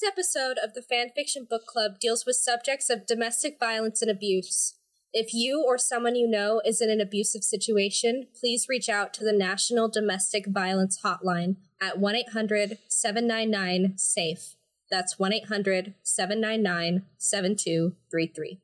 This episode of the Fanfiction Book Club deals with subjects of domestic violence and abuse. If you or someone you know is in an abusive situation, please reach out to the National Domestic Violence Hotline at 1 800 799 SAFE. That's 1 800 799 7233.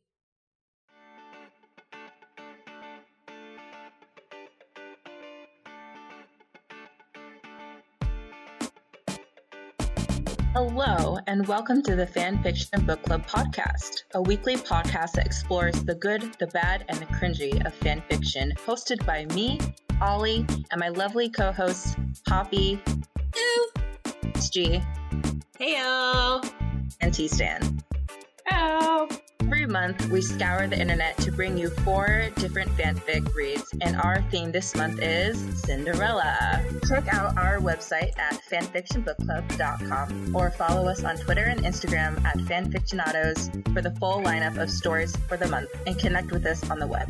Hello, and welcome to the Fan Fiction Book Club podcast, a weekly podcast that explores the good, the bad, and the cringy of fan fiction, hosted by me, Ollie, and my lovely co hosts, Poppy, Ew. G, Heyo. and T Stan. Oh. Month, we scour the internet to bring you four different fanfic reads, and our theme this month is Cinderella. Check out our website at fanfictionbookclub.com or follow us on Twitter and Instagram at fanfictionados for the full lineup of stories for the month and connect with us on the web.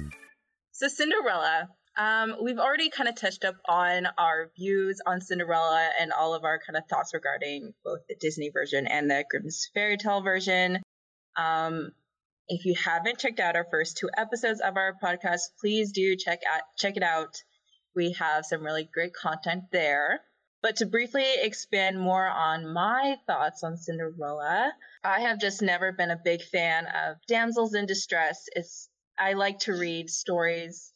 So, Cinderella. Um, we've already kind of touched up on our views on Cinderella and all of our kind of thoughts regarding both the Disney version and the Grimm's fairy tale version. Um, if you haven't checked out our first two episodes of our podcast, please do check out check it out. We have some really great content there. But to briefly expand more on my thoughts on Cinderella, I have just never been a big fan of damsels in distress. It's I like to read stories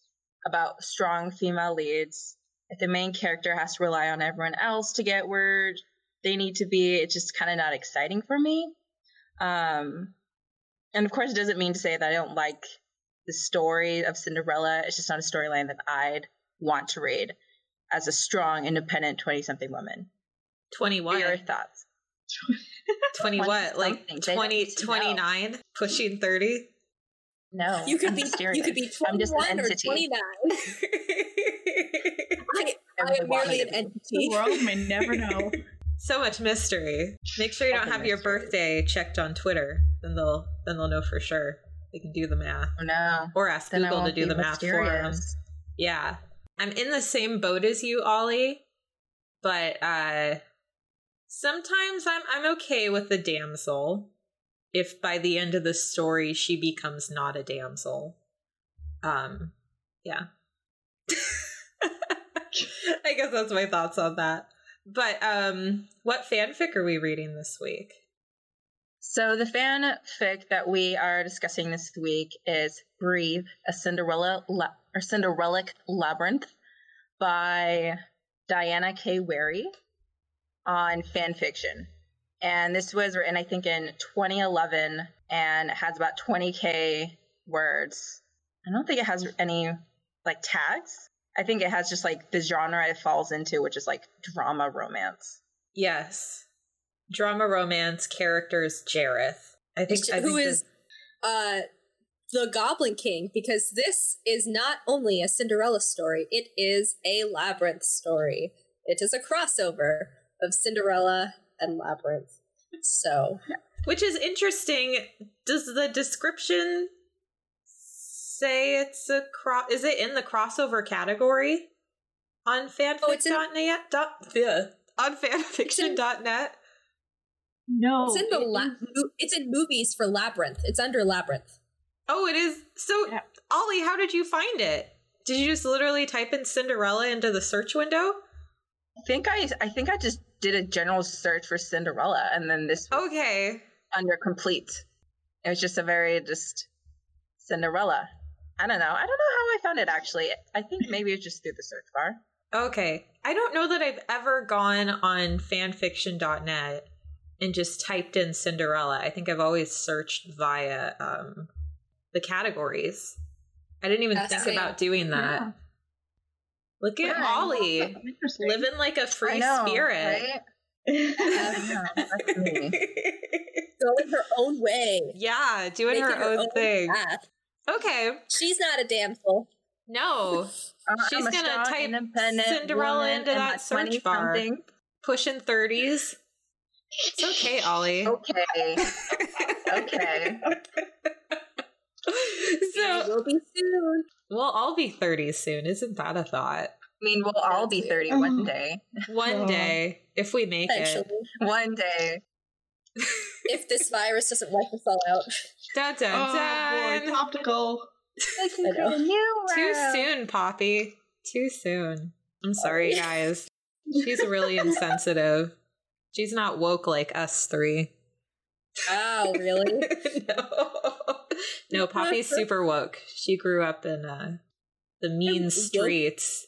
about strong female leads. If the main character has to rely on everyone else to get where they need to be, it's just kind of not exciting for me. Um, and of course, it doesn't mean to say that I don't like the story of Cinderella. It's just not a storyline that I'd want to read as a strong, independent 20 something woman. 20 What your thoughts? 20 what? Like 20-something. They 20, don't need to know. 29? Pushing 30? No. You could I'm be you could be I'm just an 21 or 29. I, I am merely an entity. The world may never know. so much mystery. Make sure you don't have your birthday checked on Twitter. Then they'll then they'll know for sure. They can do the math. Oh, no. Or ask Then Google to do the math for them. Yeah. I'm in the same boat as you, Ollie. But uh sometimes I'm I'm okay with the damsel if by the end of the story she becomes not a damsel. Um yeah. I guess that's my thoughts on that. But um what fanfic are we reading this week? So the fanfic that we are discussing this week is "Breathe: A Cinderella La- or Cinderellic Labyrinth" by Diana Kay Warry on fanfiction, and this was written, I think, in 2011, and has about 20k words. I don't think it has any like tags. I think it has just like the genre it falls into, which is like drama romance. Yes. Drama romance characters Jareth. I think I who think is uh the Goblin King because this is not only a Cinderella story, it is a labyrinth story. It is a crossover of Cinderella and Labyrinth. So, Which is interesting. Does the description say it's a cross? Is it in the crossover category on Oh, it's in- fanfic.net? Dot, yeah, on fanfiction.net? No. it's in the it la- it's in movies for Labyrinth. It's under Labyrinth. Oh, it is. So, Yeah. Ollie, how did you find it? Did you just literally type in Cinderella into the search window? I think I I think I just did a general search for Cinderella, and then this was Okay. under complete. It was just a very just Cinderella. I don't know. I don't know how I found it actually. I think maybe it's just through the search bar. Okay. I don't know that I've ever gone on fanfiction.net and just typed in Cinderella. I think I've always searched via um, the categories. I didn't even That's think same. about doing that. Yeah. Look at Yeah, Ollie living like a free know, spirit. right? Yeah, that's me. Going her own way. yeah, doing making her own thing. path. Okay. She's not a damsel. No. I'm- She's I'm gonna type Cinderella into that search bar. 20-something. Pushing 30s. It's okay, Ollie. Okay. okay. so will be soon. we'll all be 30 soon. Isn't that a thought? I mean, we'll all be That's 30 one um, day. One Oh. day, if we make it. Eventually. One day. if this virus doesn't wipe us all out. Dun, dun, Oh dun. boy, optical. I know. create a new Too soon, Poppy. Too soon. I'm sorry, oh, guys. She's really insensitive. She's not woke like us three. Oh, really? no. No, Poppy's super woke. She grew up in uh, the mean woke. streets.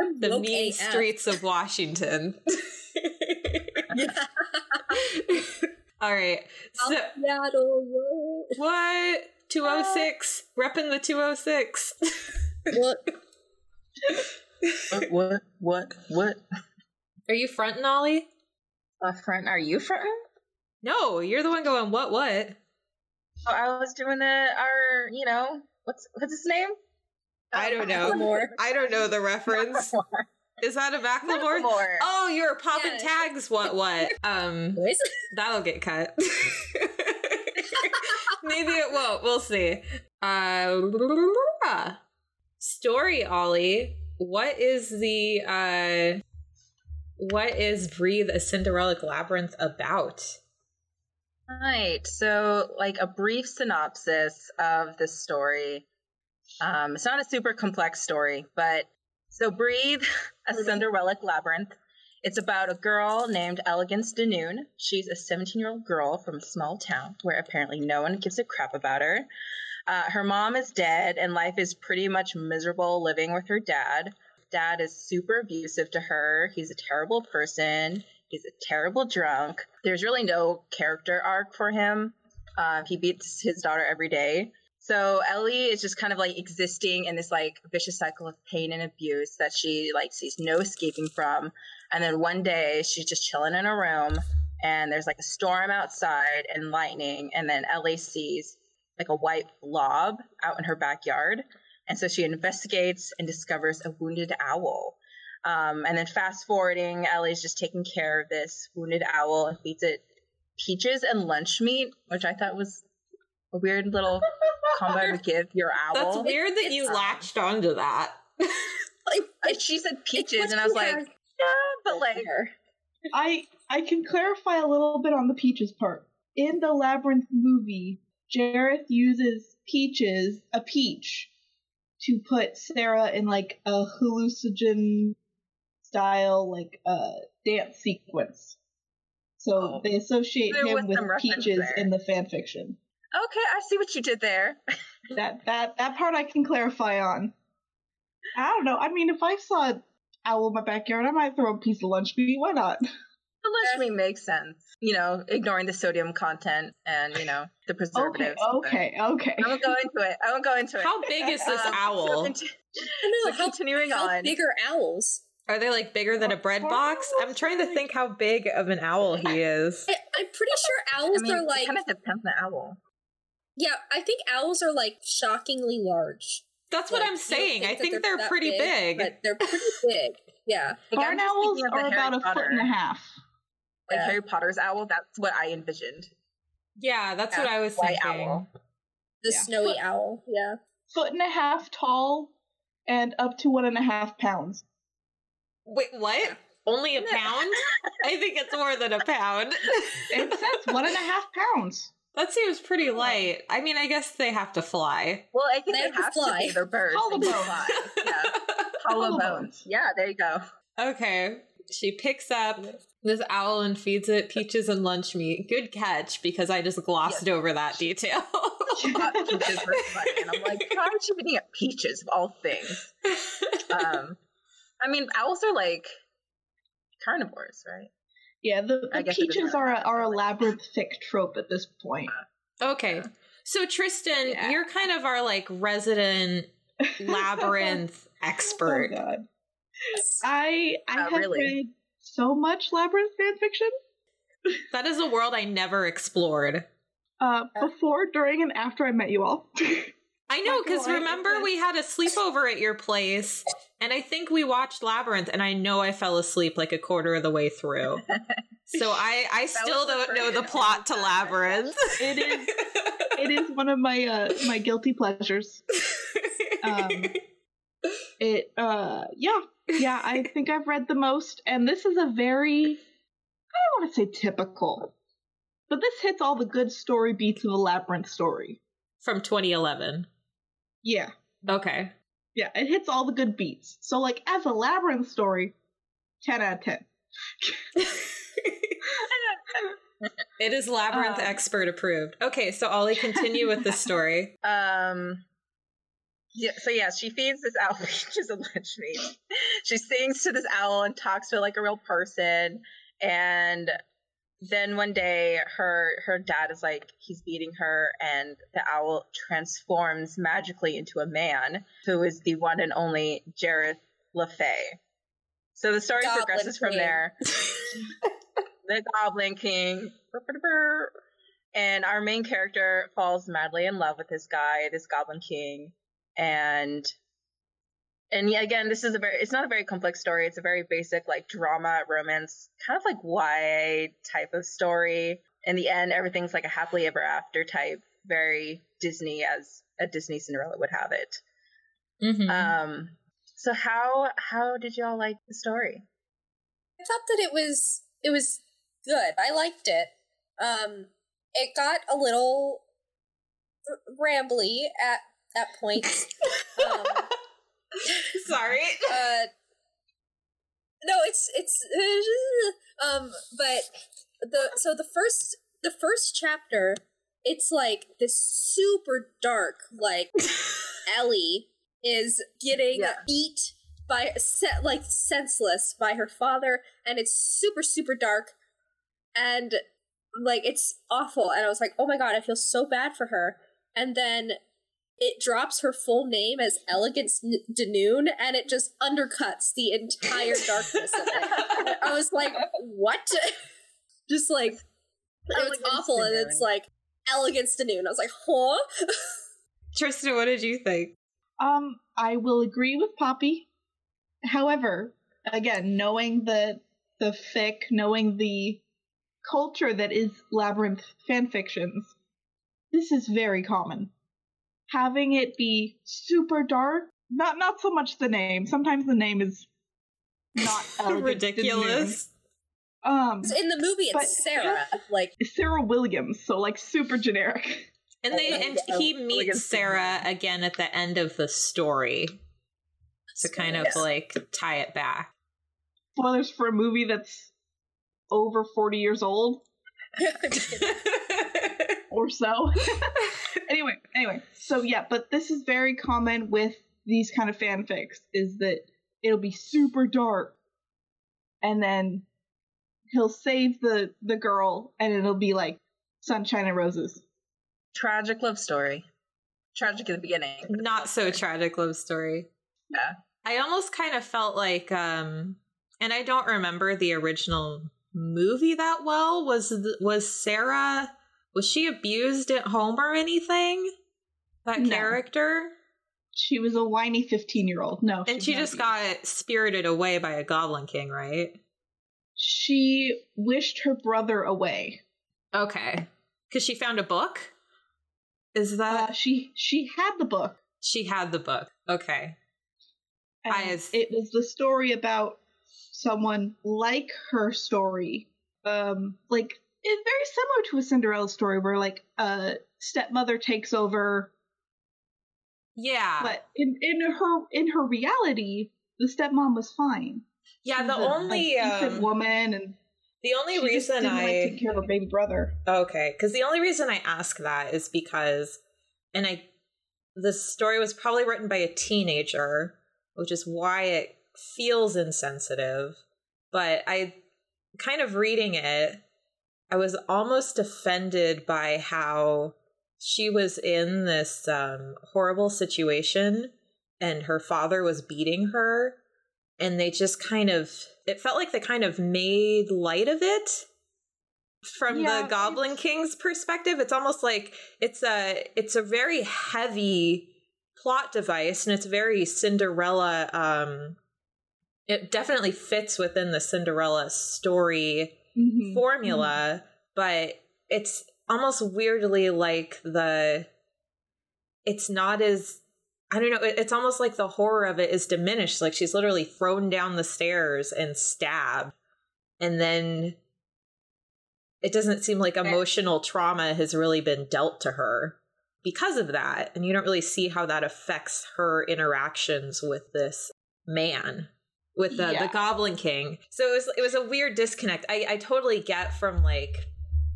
I'm The woke mean AF. streets of Washington. All right. So Seattle Road. what? 206. Repping the 206. What? What? What? What? What? Are you fronting, Ollie? Uh, front? Are you fronting? No, you're the one going, what, what? Oh, I was doing the our. You know what's what's his name? I don't know. More. I don't know the reference. Is that a Macklemore? Macklemore. Oh, you're popping Yes. tags. What? What? Um, that'll get cut. Maybe it won't. We'll see. Uh, story, Ollie. What is the uh, what is Breathe a Cinderella Labyrinth about? Right. So, like a brief synopsis of the story. Um, it's not a super complex story, but so Breathe, a Cinderella labyrinth. It's about a girl named Elegance Danoon. She's a 17 year old girl from a small town where apparently no one gives a crap about her. Uh, her mom is dead, and life is pretty much miserable living with her dad. Dad is super abusive to her. He's a terrible person. He's a terrible drunk. There's really no character arc for him. Uh, he beats his daughter every day. So Ellie is just kind of like existing in this like vicious cycle of pain and abuse that she like sees no escaping from. And then one day she's just chilling in a room and there's like a storm outside and lightning. And then Ellie sees like a white blob out in her backyard. And so she investigates and discovers a wounded owl. Um, and then fast forwarding, Ellie's just taking care of this wounded owl and feeds it peaches and lunch meat, which I thought was a weird little combo to give your owl. That's weird that you It's- latched onto that. Like, And she said peaches, and I was like, yeah, but like. I I can clarify a little bit on the peaches part. In the labyrinth movie, Jareth uses peaches, a peach, to put Sarah in like a hallucinogen style like uh dance sequence. So Oh. they associate There him with peaches in the fan fiction. okay, I see what you did there. That that that part I can clarify on. I don't know. I mean, if I saw an owl in my backyard, I might throw a piece of lunch meat. Why not? The lunch make sense. You know, ignoring the sodium content and you know the preservatives. but okay, okay. I won't go into it. I won't go into it. How big is this Um, so owl? conti- I know, so how, continuing how on. big are owls? Are they like bigger than a bread box? I'm trying to think how big of an owl he is. I, I'm pretty sure owls I mean, are like it kind of depends on the owl. yeah. I think owls are like shockingly large. That's what I'm you don't saying. I think they're, that pretty big. but they're pretty big. Yeah. Like, Barn owls thinking of are Harry about a foot and a half. Like Yeah. Harry Potter's owl. That's what I envisioned. Yeah, that's what I was white thinking. owl. The Yeah. snowy owl. Yeah. Foot and a half tall and up to one and a half pounds. Wait, what? Only a pound? I think it's more than a pound. It says one and a half pounds. that seems pretty light. I mean, I guess they have to fly. Well, I think They they, have to have to fly. be. They're birds. Hollow They bones. Yeah. Hollow Hollow bones. bones. Yeah, there you go. Okay. She picks up this owl and feeds it peaches and lunch meat. Good catch, because I just glossed over that detail. Thought peaches were funny, and I'm like, why are you eating at peaches of all things? Um, I mean, owls are like carnivores, right? Yeah, the, the peaches are a, matter. are a labyrinth-fic trope at this point. okay. So Tristan, Yeah. you're kind of our like resident labyrinth expert. Oh god. I I Uh, have really? read so much labyrinth fan fiction. That is a world I never explored. Uh, before, during, and after I met you all. I know because remember we had a sleepover at your place, and I think we watched Labyrinth, and I know I fell asleep like a quarter of the way through. So I I still don't know the plot to. Labyrinth. It is- it is one of my uh my guilty pleasures. Um, It uh yeah yeah I think I've read the most, and this is a very I don't want to say typical, but this hits all the good story beats of a labyrinth story. From 2011. Yeah. Okay. Yeah, it hits all the good beats. So like as a labyrinth story, 10 out of 10. It is labyrinth Um, expert approved. Okay, so Ollie, continue with the story. Um. Yeah, so yeah, she feeds this owl. She's a lunch meat. She sings to this owl and talks to it like a real person. And then one day, her her dad is like he's beating her, and the owl transforms magically into a man who is the one and only Jareth LaFay. So the story Goblin progresses from there. the Goblin King. And our main character falls madly in love with this guy, this Goblin King. And and yeah, again, this is a very it's not a very complex story. It's a very basic like drama, romance, kind of like YA type of story. In the end, everything's like a happily ever after type, very Disney as a Disney Cinderella would have it. Mhm. Um so how how did y'all like the story? I thought that it was it was good. I liked it. Um, it got a little r- rambly at at points. um, Sorry. uh, no, it's it's um, but the so the first the first chapter, it's like this super dark like Ellie is getting Yeah. beat by set like senseless by her father, and it's super super dark, and like it's awful. And I was like, oh my god, I feel so bad for her. And then it drops her full name as Elegance N- Danoon, and it just undercuts the entire darkness of it. I was like, what? just like it was Elegance awful, and it's like Elegance Danoon. I was like, huh? Tristan, what did you think? Um, I will agree with Poppy. However, again, knowing the the fic, knowing the culture that is labyrinth fanfictions, this is very common. Having it be super dark, not not so much the name. Sometimes the name is not Ridiculous. Um, In the movie, it's But- Sarah. Like, Sarah Williams, so like super generic. And they and Oh, he oh, meets against Sarah man. again at the end of the story to kind of Yes. like tie it back. Spoilers for a movie that's over forty years old or so. anyway, anyway, so yeah, but this is very common with these kind of fanfics is that it'll be super dark and then he'll save the the girl and it'll be like sunshine and roses. Tragic love story. Tragic at the beginning. Not so tragic love story. Yeah. I almost kind of felt like um and I don't remember the original movie that well. Was was Sarah was she abused at home or anything? That No. character? She was a whiny 15-year-old. No. And was she just abused. got spirited away by a goblin king, right? she wished her brother away. Okay. Cuz she found a book? Is that Uh, she she had the book. she had the book. Okay. I And as- it was the story about someone like her story. Um, like it's very similar to a Cinderella story where like a stepmother takes over, Yeah. but in in her in her reality, the stepmom was fine. yeah, She's the a, only um, woman, and the only reason didn't like I taking care of her baby brother. Okay, because the only reason I ask that is because, and I, the story was probably written by a teenager, which is why it feels insensitive. But I, kind of reading it, I was almost offended by how she was in this um, horrible situation, and her father was beating her, and they just kind of, it felt like they kind of made light of it from Yeah, the goblin king's perspective. It's almost like it's a it's a very heavy plot device and it's very cinderella um it definitely fits within the cinderella story Mhm. formula but it's almost weirdly like the it's not as i don't know it's almost like the horror of it is diminished like she's literally thrown down the stairs and stabbed and then it doesn't seem like emotional trauma has really been dealt to her because of that. And you don't really see how that affects her interactions with this man, with the, Yeah. the Goblin King. So it was it was a weird disconnect. I, I totally get from like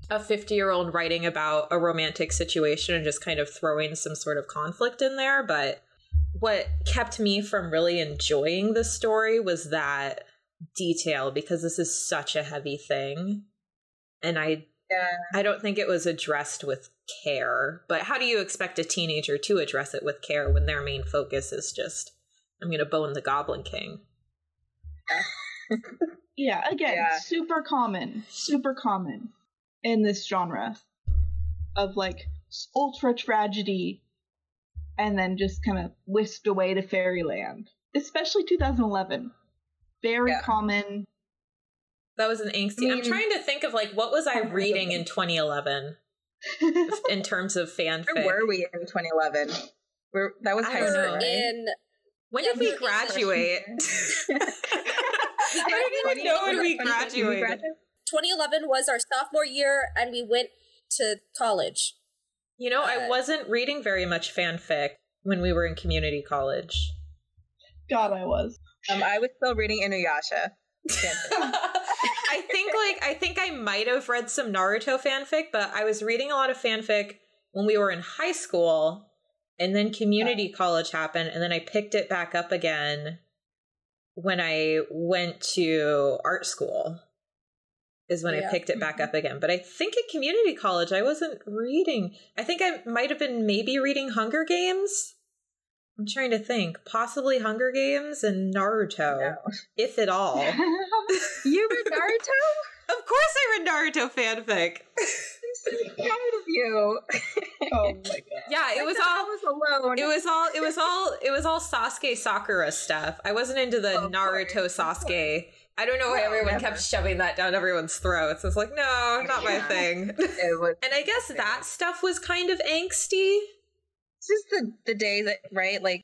a 50 year old writing about a romantic situation and just kind of throwing some sort of conflict in there. But what kept me from really enjoying the story was that detail because this is such a heavy thing. And I Yeah. I don't think it was addressed with care. But how do you expect a teenager to address it with care when their main focus is just I'm gonna bone the Goblin King? Yeah, again, Yeah. super common, super common in this genre of like ultra tragedy and then just kind of whisked away to fairyland. Especially 2011. Very Yeah. common. That was an angsty. I I'm mean- trying to think of like what was I reading in 2011 in terms of fanfic. Where were we in 2011? Where that was I high school. right? in When did we we were in graduate? I even know when we graduated. 2011 was our sophomore year, and we went to college. You know, I Uh, wasn't reading very much fanfic when we were in community college. God, I was. Um, I was still reading Inuyasha. I think like I think I might have read some Naruto fanfic, but I was reading a lot of fanfic when we were in high school, and then community college happened, and then I picked it back up again when I went to art school. Is when I picked it back mm-hmm. up again. But I think at community college I wasn't reading. I think I might have been maybe reading Hunger Games. I'm trying to think. Possibly Hunger Games and Naruto, No. if at all. You read Naruto? Of course I read Naruto fanfic. I'm so proud of you. oh my god. yeah, it I was thought I all was alone. it was all it was all it was all Sasuke Sakura stuff. I wasn't into the oh, Of Naruto course, Sasuke. I don't know why No, everyone never. kept shoving that down everyone's throats. It's like, no, not my thing. And I guess that stuff was kind of angsty. it's just the the day that right like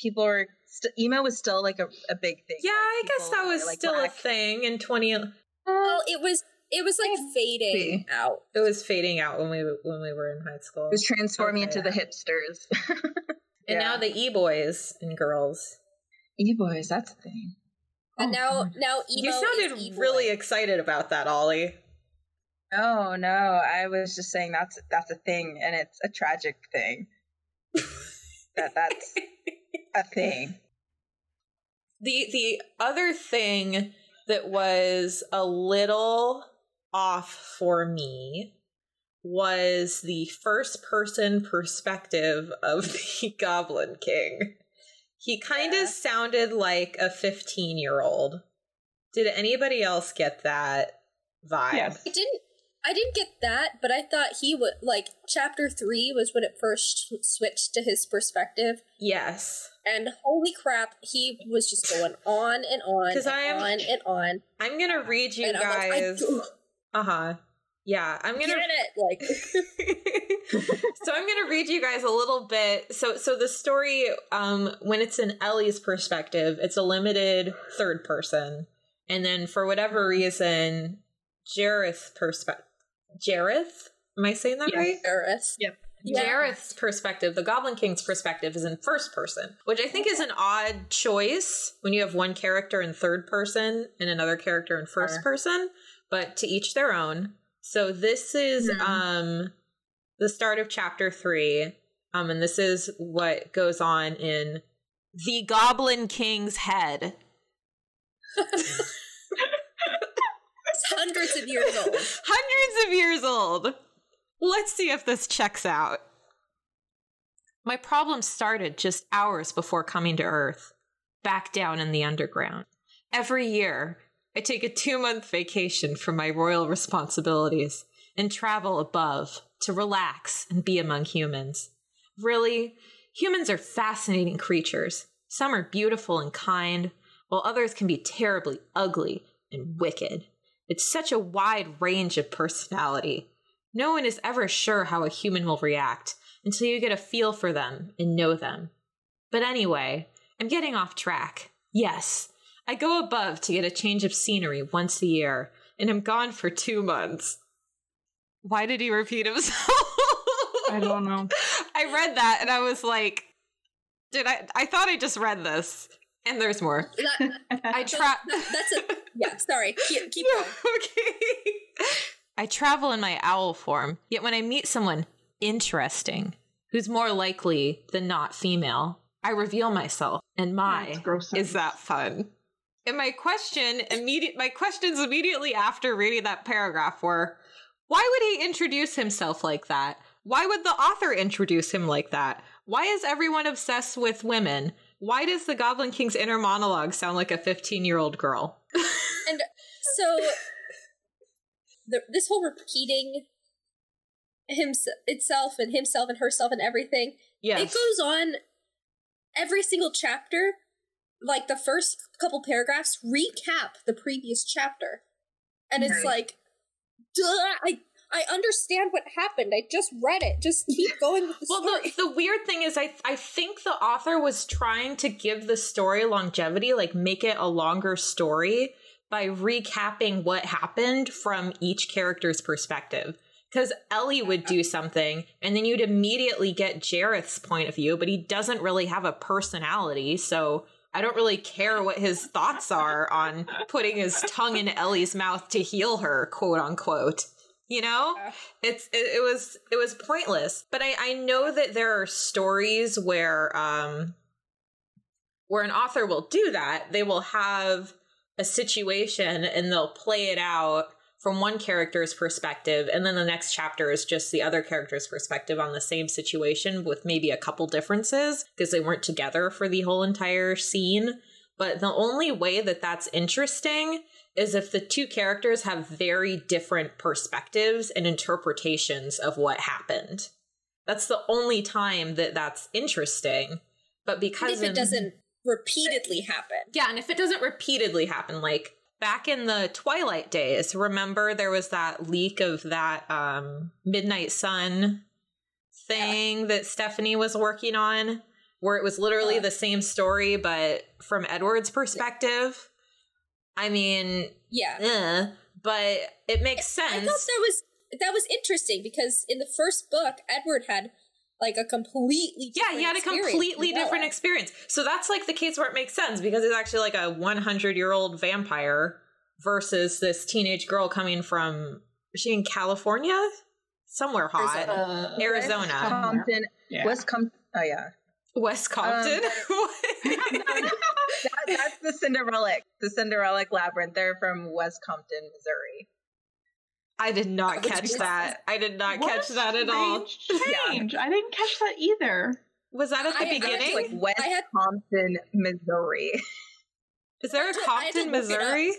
people were st- emo was still like a, a big thing. Yeah, Like, I guess that was like, still black. a thing in 20 Well, uh, it was it was like fading out. it was fading out when we when we were in high school. It was transforming Okay, into the hipsters. and yeah. now the e-boys and girls. e boys, that's a thing. And Oh, now God. now emo You sounded e-boy. really excited about that, Ollie. No, no, I was just saying that's that's a thing, and it's a tragic thing. that that's a thing. The the other thing that was a little off for me was the first person perspective of the Goblin King. He kind Yeah. of sounded like a 15 year old. Did anybody else get that vibe? Yes. I didn't I didn't get that, but I thought he would like chapter 3 was when it first switched to his perspective Yes. and holy crap, he was just going on and on 'Cause and I am- on and on. I'm going to read you and I'm like, I guys. do- uh huh. Yeah, I'm going get to it like so I'm going to read you guys a little bit. So so the story um when it's in Ellie's perspective, it's a limited third person. And then for whatever reason, Jareth's perspective Jareth? Am I saying that Yes. right? Eris. Yep. Yeah. Jareth's perspective, the Goblin King's perspective, is in first person, which I think is an odd choice when you have one character in third person and another character in first Sure. person, but to each their own. So this is Mhm. um the start of chapter three. Um, and this is what goes on in the Goblin King's head. It's hundreds of years old. Hundreds of years old. Let's see if this checks out. My problem started just hours before coming to Earth, back down in the underground. Every year, I take a two month vacation from my royal responsibilities and travel above to relax and be among humans. Really, humans are fascinating creatures. Some are beautiful and kind, while others can be terribly ugly and wicked. It's such a wide range of personality. No one is ever sure how a human will react until you get a feel for them and know them. But anyway, I'm getting off track. Yes, I go above to get a change of scenery once a year, and I'm gone for two months. Why did he repeat himself? I don't know. I read that and I was like, did I? I thought I just read this. And there's more. That, I that- tra- that- that's a yeah. Sorry, keep, keep going. okay. I travel in my owl form, yet when I meet someone interesting, who's more likely than not female, I reveal myself. And my That's gross is that fun? And my question immediate my questions immediately after reading that paragraph were why would he introduce himself like that? Why would the author introduce him like that? Why is everyone obsessed with women? Why does the Goblin King's inner monologue sound like a 15 year old girl? And so, the, this whole repeating himself itself and himself and herself and everything, Yes. it goes on every single chapter. Like the first couple paragraphs recap the previous chapter, and it's Right. like, duh, I I understand what happened. I just read it. Just keep going with the Well, story. the, the weird thing is, I I think the author was trying to give the story longevity, like make it a longer story by recapping what happened from each character's perspective. Because Ellie would do something, and then you'd immediately get Jareth's point of view, but he doesn't really have a personality, so I don't really care what his thoughts are on putting his tongue in Ellie's mouth to heal her, quote unquote. You know? it's it, it was it was pointless but i i know that there are stories where um where an author will do that they will have a situation and they'll play it out from one character's perspective and then the next chapter is just the other character's perspective on the same situation with maybe a couple differences because they weren't together for the whole entire scene but the only way that that's interesting is if the two characters have very different perspectives and interpretations of what happened. That's the only time that that's interesting. But And because if it in- doesn't repeatedly happen, yeah, and if it doesn't repeatedly happen, like back in the Twilight days, remember there was that leak of that um, Midnight Sun thing that Stephenie was working on, where it was literally Uh. the same story, but from Edward's perspective. I mean, yeah. eh, but it makes sense. I thought that was that was interesting because in the first book, Edward had like a completely yeah, different he had a experience completely than different Bella. experience. So that's like the case where it makes sense because it's actually like a 100 year old vampire versus this teenage girl coming from, is she in California? Somewhere hot. Uh, Arizona. Compton, yeah. West Compton. Oh yeah, West Compton. that, that's the Cinderella, the Cinderella labyrinth. They're from West Compton, Missouri. I did not Which catch is- that. I did not catch that at all. strange Change. I didn't catch that either. Was that at the I- I beginning? Like West I had- Compton, Missouri. Is there a had to- I had to Compton, look it. Missouri?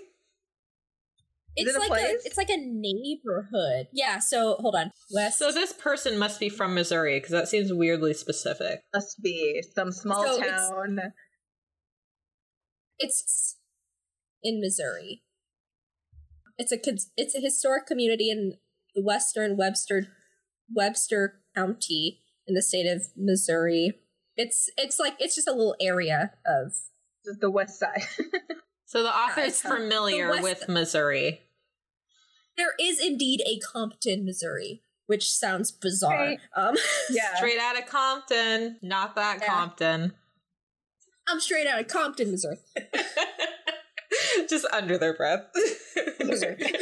It's it a like place? a it's like a neighborhood. Yeah. So hold on, West. So this person must be from Missouri because that seems weirdly specific. Must be some small So it's- town. it's in Missouri. It's a it's a historic community in the western Webster Webster County in the state of Missouri. It's it's like it's just a little area of the West Side. So the author it's, um, familiar West- with Missouri. there is indeed a Compton, Missouri, which sounds bizarre. Right. Um, yeah. Straight out of Compton, not that Yeah. Compton. I'm straight out of Compton, Missouri. Just under their breath. Missouri.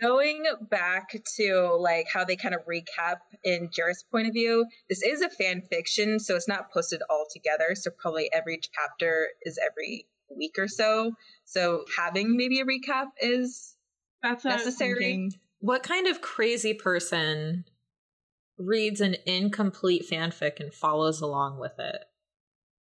Going back to like how they kind of recap in Jareth's point of view, this is a fan fiction, so it's not posted all together. So probably every chapter is every week or so. So having maybe a recap is That's what I was Necessary. thinking. what kind of crazy person reads an incomplete fanfic and follows along with it?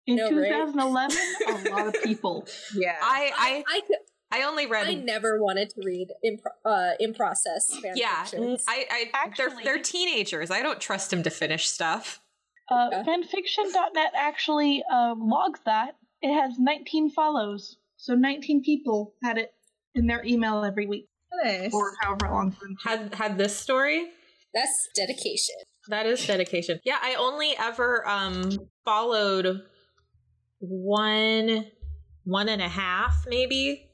In No, right? 2011, a lot of people. yeah. I I I could- I only read I never wanted to read in uh, in process fan yeah, fictions. I, I they're they're teenagers. I don't trust them to finish stuff. Uh, Yeah. fanfiction.net actually uh, logs that. It has 19 follows. So 19 people had it in their email every week. Nice. Or however long. it's. Had had this story? That's dedication. That is dedication. Yeah, I only ever um followed one one and a half maybe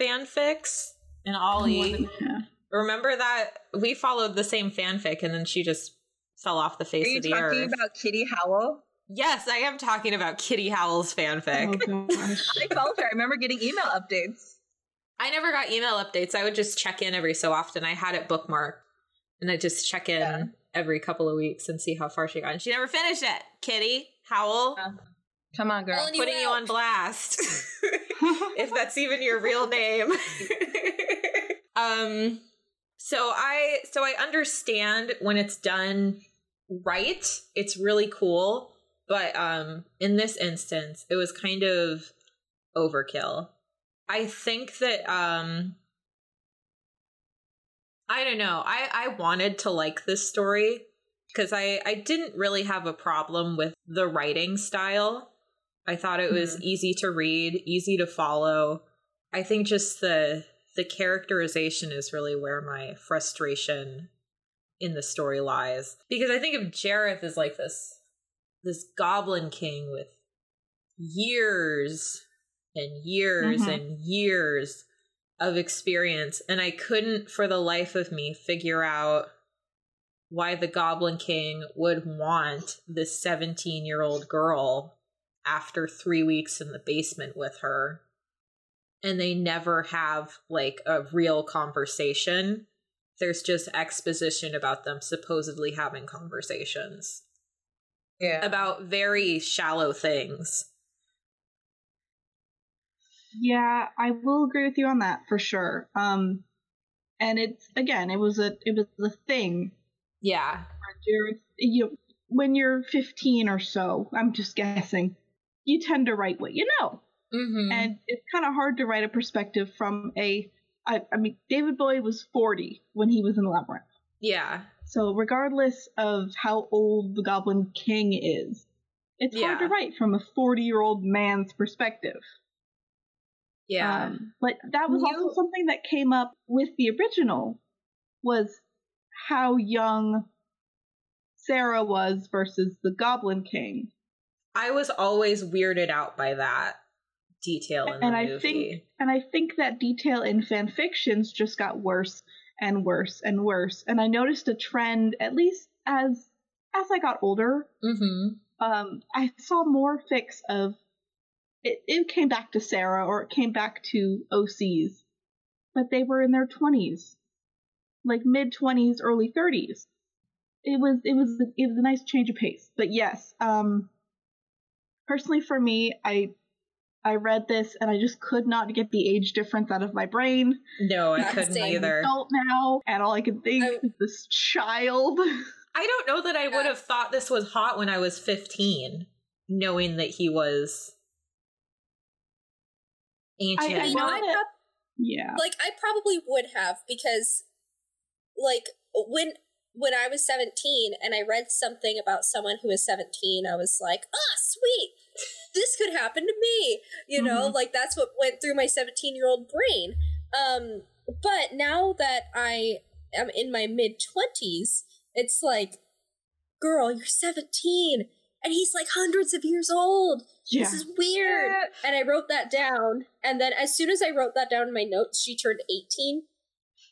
fanfics and oh, Ollie than. Remember that we followed the same fanfic and then she just fell off the face Are you of the talking earth. about Kitty Howell? yes, I am talking about Kitty Howell's fanfic. Oh. I followed her. I remember getting email updates. I never got email updates. I would just check in every so often. I had it bookmarked and I just check in Yeah. every couple of weeks and see how far she got. And she never finished it. Kitty Howell, Yeah. Come on, girl. Calling you putting you out. on blast. if that's even your real name. um so I so I understand when it's done right, it's really cool, but um in this instance, it was kind of overkill. I think that um I don't know. I I wanted to like this story because I I didn't really have a problem with the writing style. I thought it was easy to read, easy to follow. I think just the the characterization is really where my frustration in the story lies because I think of Jareth as like this this goblin king with years and years Mhm. and years of experience and I couldn't for the life of me figure out why the goblin king would want this 17 year old girl after 3 weeks in the basement with her and they never have like a real conversation there's just exposition about them supposedly having conversations Yeah. about very shallow things Yeah, I will agree with you on that for sure. Um, and it's again, it was a it was a thing. yeah Jared, you when you're 15 or so, I'm just guessing, you tend to write what you know, mm-hmm. and it's kind of hard to write a perspective from a. I, I mean, David Bowie was 40 when he was in Labyrinth, yeah so regardless of how old the Goblin King is, it's hard to write from a 40 year old man's perspective. yeah Um, but that was You- also something that came up with the original was how young Sarah was versus the Goblin King. I was always weirded out by that detail in and the I movie think and I think that detail in fan fictions just got worse and worse and worse. And I noticed a trend, at least as as I got older, mm-hmm. um, I saw more fics of it, it came back to Sarah or it came back to OCs, but they were in their twenties, like mid twenties, early thirties. It was it was it was a nice change of pace. But yes, um, personally for me, I I read this and I just could not get the age difference out of my brain. no i Yeah, couldn't same. I'm an either adult now, and all I can think I- is this child. i don't know that i would have thought this was hot when i was 15 knowing that he was ancient I You know, I love it. prob- yeah. like I probably would have because like when when I was 17 and I read something about someone who was 17, I was like, "Ah, sweet. This could happen to me." You know, like that's what went through my 17-year-old brain. Um but now that I am in my mid 20s, it's like, "Girl, you're 17." And he's like hundreds of years old. yeah. This is weird. And I wrote that down. And then as soon as I wrote that down in my notes, she turned 18.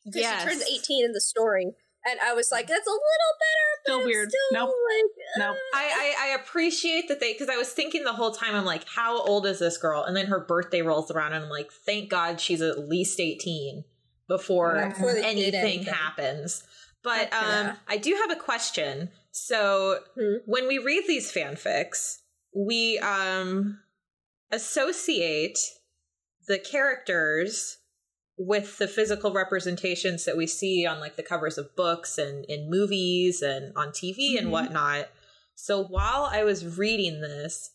Because Yes. she turns 18 in the story. And I was like, that's a little better. but Still weird. Still Nope. like, Nope. uh, I, I, I appreciate that they because I was thinking the whole time I'm like, how old is this girl? And then her birthday rolls around and I'm like, thank God she's at least 18 before Yeah. Before anything, anything. happens. But um, Yeah. I do have a question. So Hmm. when we read these fanfics, we um associate the characters with the physical representations that we see on like the covers of books and in movies and on TV and Mhm. whatnot. So while I was reading this,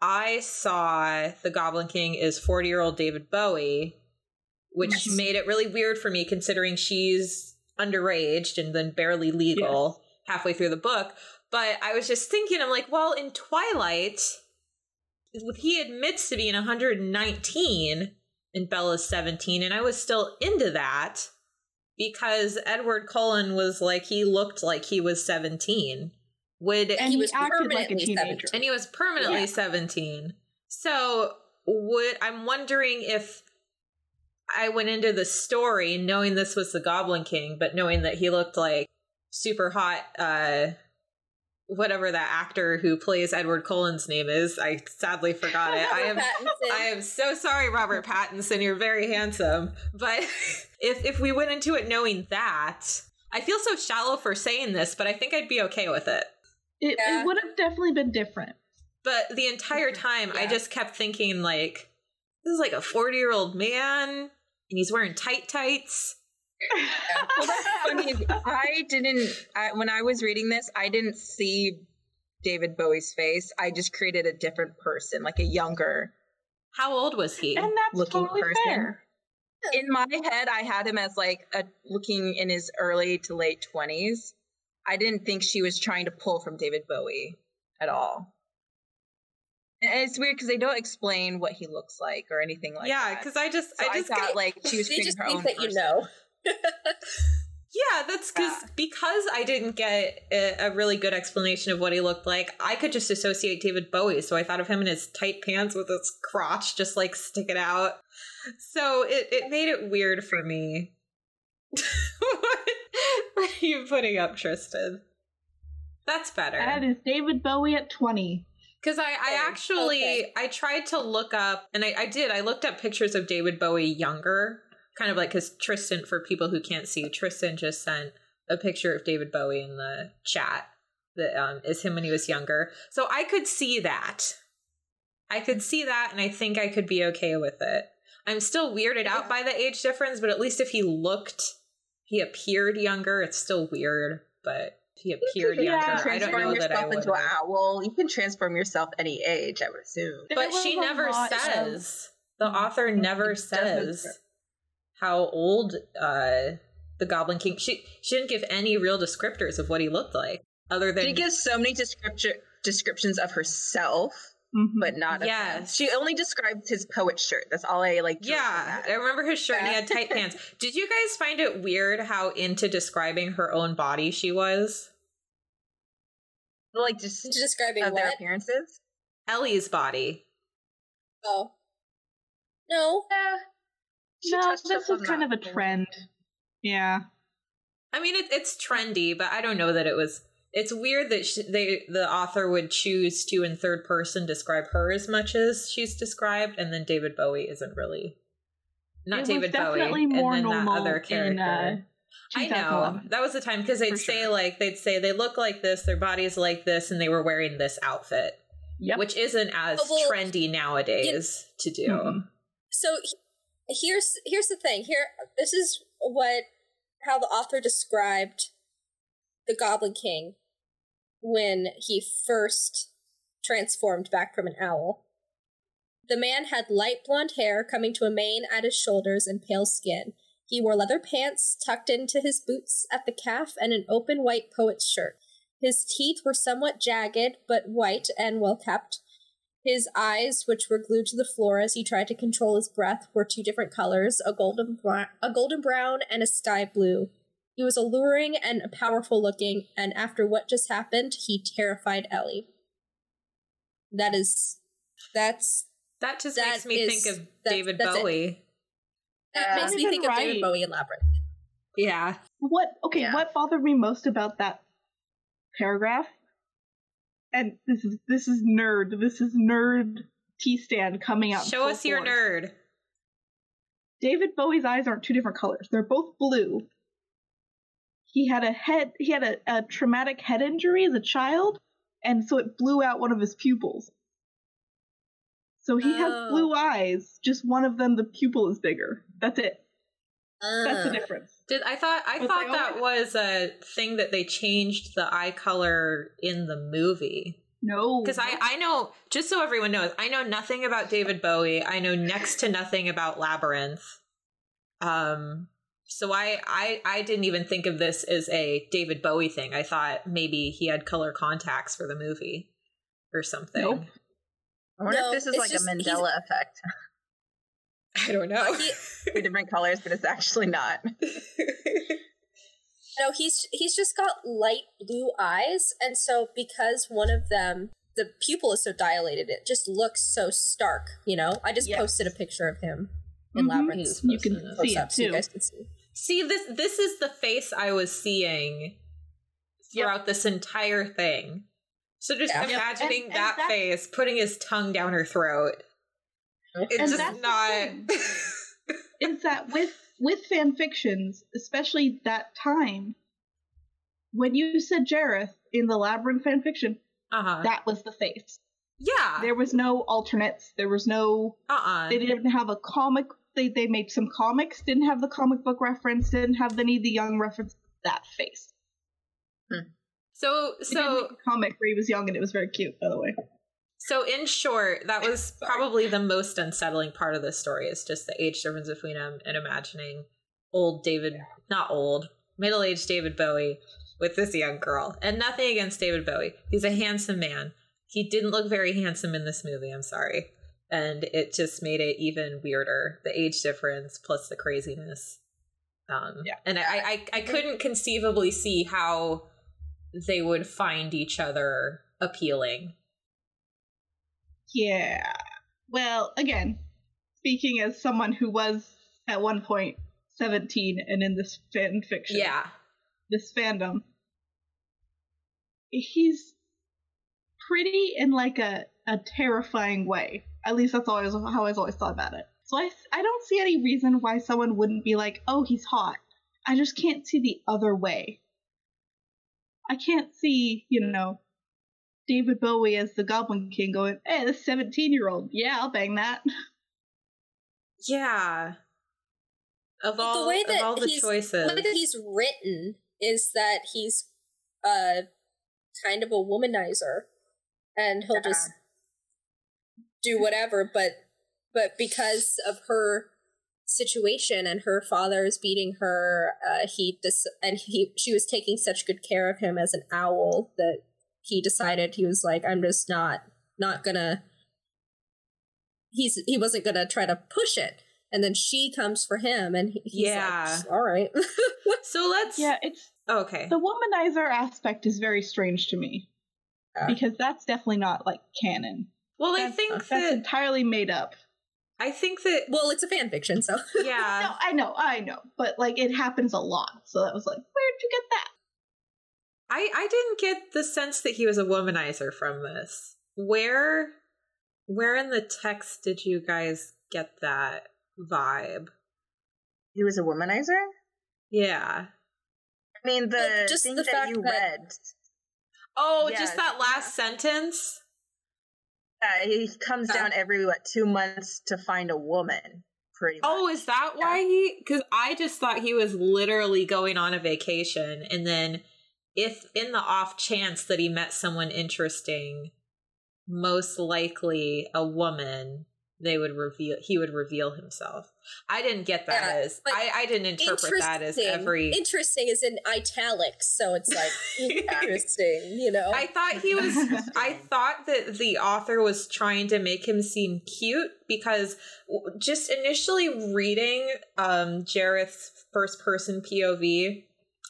I saw the Goblin King is 40 year old David Bowie, which Yes. made it really weird for me considering she's underaged and then barely legal halfway through the book. But I was just thinking, I'm like, well, in Twilight, he admits to being 119 and Bella's 17, and I was still into that because Edward Cullen was like, he looked like he was 17. Would and he was like permanently teenager. 17. and he was permanently Yeah. 17. So would I'm wondering if I went into the story knowing this was the Goblin King, but knowing that he looked like super hot uh whatever that actor who plays Edward Cullen's name is. I sadly forgot it. I am I am so sorry, Robert Pattinson. You're very handsome. But if if we went into it knowing that, I feel so shallow for saying this, but I think I'd be okay with it. It, yeah. it would have definitely been different. But the entire time, yeah. I just kept thinking, like, this is like a 40 year old man, and he's wearing tight tights. Yeah. well, that's funny. I didn't, I, when I was reading this, I didn't see David Bowie's face. I just created a different person, like a younger. How old was he? And that's looking totally person. Fair. In my head, I had him as like a looking in his early to late 20s. I didn't think she was trying to pull from David Bowie at all. And it's weird because they don't explain what he looks like or anything like yeah, that. Yeah, because I just so I just I thought like she was creating her own that person. you know. Yeah, that's because yeah. because I didn't get a, a, really good explanation of what he looked like. I could just associate David Bowie, so I thought of him in his tight pants with his crotch just like sticking out. So it it made it weird for me. what, what are you putting up, Tristan? That's better. That is David Bowie at twenty. Because I, I actually okay. I tried to look up and I, I did I looked up pictures of David Bowie younger, kind of like because Tristan for people who can't see Tristan just sent a picture of David Bowie in the chat that um, is him when he was younger. So I could see that. I could see that, and I think I could be okay with it. I'm still weirded out by the age difference, but at least if he looked, he appeared younger. It's still weird, but he appeared you younger. I don't know that I would. into an owl. You can transform yourself any age, I would assume. But she never says. The author never says how old uh, the Goblin King. She she didn't give any real descriptors of what he looked like, other than she gives so many description descriptions of herself. Mm-hmm. But not yes. She only described his poet shirt. That's all I like. Yeah, I remember his shirt. and He had tight pants. Did you guys find it weird how into describing her own body she was? Like just describing of what? their appearances. Ellie's body. Oh. No. Yeah. No, this is kind of a trend. Yeah. I mean, it, it's trendy, but I don't know that it was. It's weird that she, they the author would choose to in third person describe her as much as she's described, and then David Bowie isn't really not it David Bowie, and then that other character. In, uh, I know that was the time because they'd say sure. like they'd say they look like this, their bodies like this, and they were wearing this outfit, yep. which isn't as oh, well, trendy nowadays to do. Mm-hmm. So here's here's the thing. Here, this is what how the author described the Goblin King when he first transformed back from an owl. The man had light blonde hair coming to a mane at his shoulders and pale skin. He wore leather pants tucked into his boots at the calf and an open white poet's shirt. His teeth were somewhat jagged, but white and well kept. His eyes, which were glued to the floor as he tried to control his breath, were two different colors, a golden bra- a golden brown and a sky blue. He was alluring and powerful looking, and after what just happened, he terrified Ellie. That is that's that just that makes me is, think of David Bowie. It. That makes me think right. of David Bowie and Labyrinth. Yeah. What? Okay. Yeah. What bothered me most about that paragraph, and this is this is nerd. This is nerd Tstan coming out. Show us your nerd. David Bowie's eyes aren't two different colors. They're both blue. He had a head. He had a, a traumatic head injury as a child, and so it blew out one of his pupils. So he oh. has blue eyes. Just one of them, the pupil is bigger. That's it. Uh. That's the difference. Did I thought I but thought that was a thing that they changed the eye color in the movie. No, because I I know just so everyone knows I know nothing about David Bowie. I know next to nothing about Labyrinth. Um, so I I I didn't even think of this as a David Bowie thing. I thought maybe he had color contacts for the movie or something. Nope. I wonder no, if this is like just, a Mandela effect. I don't know. He, different colors, but it's actually not. no, he's he's just got light blue eyes, and so because one of them, the pupil is so dilated, it just looks so stark. You know, I just yes. posted a picture of him. in Mhm. Labyrinth. You can see Close it up so you too. guys can see. See this this is the face I was seeing throughout this entire thing. So just Yeah. Yep. imagining And- and that that's- face putting his tongue down her throat. It's And just not is that with with fan fictions, especially that time, when you said Jareth in the Labyrinth fan fiction, uh-huh. that was the face. yeah. There was no alternates. There was no. uh-uh. They didn't have a comic. They they made some comics. Didn't have the comic book reference. Didn't have any of the young reference. That face. So so comic where he was young and it was very cute. By the way. So, in short, that was probably the most unsettling part of the story is just the age difference between him and imagining old David, not old, middle aged David Bowie with this young girl. And nothing against David Bowie. He's a handsome man. He didn't look very handsome in this movie, I'm sorry. And it just made it even weirder the age difference plus the craziness. Um, Yeah. And I, I, I couldn't conceivably see how they would find each other appealing. Yeah. Well, again, speaking as someone who was at one point 17 and in this fan fiction, Yeah. this fandom, he's pretty in like a, a terrifying way. At least that's always how I've always thought about it. So I, I don't see any reason why someone wouldn't be like, oh, he's hot. I just can't see the other way. I can't see, you know, David Bowie as the Goblin King going, hey, this 17 year old, yeah, I'll bang that. Yeah. Of all, the way of that all the he's, choices. the way that he's written is that he's uh kind of a womanizer, and he'll just do whatever. But but because of her situation and her father's beating her, uh, he dis- and he she was taking such good care of him as an owl that he decided he was like, I'm just not not gonna. He's he wasn't gonna try to push it, and then she comes for him, and he- he's Yeah. like, all right. so let's. Yeah, it's oh, Okay. the womanizer aspect is very strange to me Yeah. because that's definitely not like canon. well, I That's- think that's that. entirely made up. I think that. well, it's a fan fiction, so Yeah. no, I know, I know, but like it happens a lot. So that was like, where'd you get that? I, I didn't get the sense that he was a womanizer from this. Where where in the text did you guys get that vibe? He was a womanizer? Yeah. I mean, the Well, just thing the that fact you that- read. Oh, Yeah, just that last sentence? Uh, he comes Uh. down every what two months to find a woman. Pretty much. Oh, is that why he? Because I just thought he was literally going on a vacation, and then if in the off chance that he met someone interesting, most likely a woman, they would reveal he would reveal himself. I didn't get that Yeah, as I, I didn't interpret that as Interesting. every. interesting is in italics, so it's like interesting, you know. I thought he was. I thought that the author was trying to make him seem cute because just initially reading um Jareth's first person POV,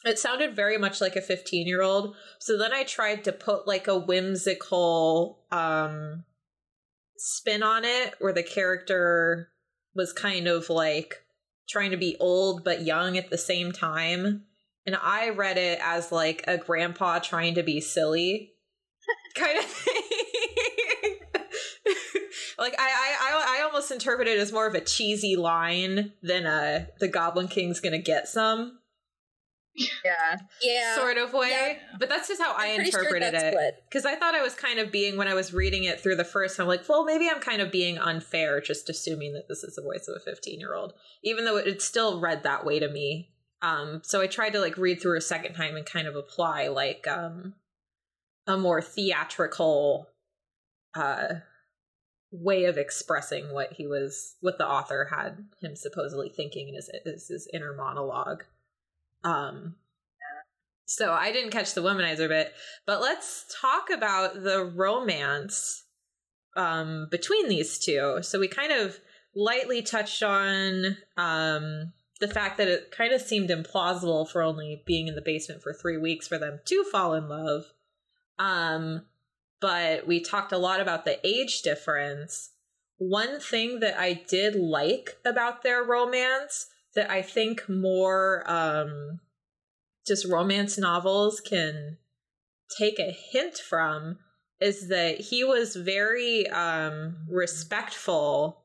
it sounded very much like a 15 year old. So then I tried to put like a whimsical um spin on it where the character was kind of like trying to be old but young at the same time. And I read it as like a grandpa trying to be silly kind of thing. like I, I I almost interpret it as more of a cheesy line than a the Goblin King's gonna get some yeah. yeah, sort of way. Yeah. But that's just how I I'm sure interpreted that's it. Because I thought I was kind of being when I was reading it through the first i'm like, well, maybe I'm kind of being unfair, just assuming that this is the voice of a 15 year old, even though it, it still read that way to me. Um, so I tried to like read through a second time and kind of apply like um a more theatrical uh way of expressing what he was what the author had him supposedly thinking in his, his, his inner monologue. Um so I didn't catch the womanizer bit, but let's talk about the romance um, between these two. So we kind of lightly touched on um, the fact that it kind of seemed implausible for only being in the basement for three weeks for them to fall in love. Um, but we talked a lot about the age difference. one thing that I did like about their romance that I think more um, just romance novels can take a hint from is that he was very um, respectful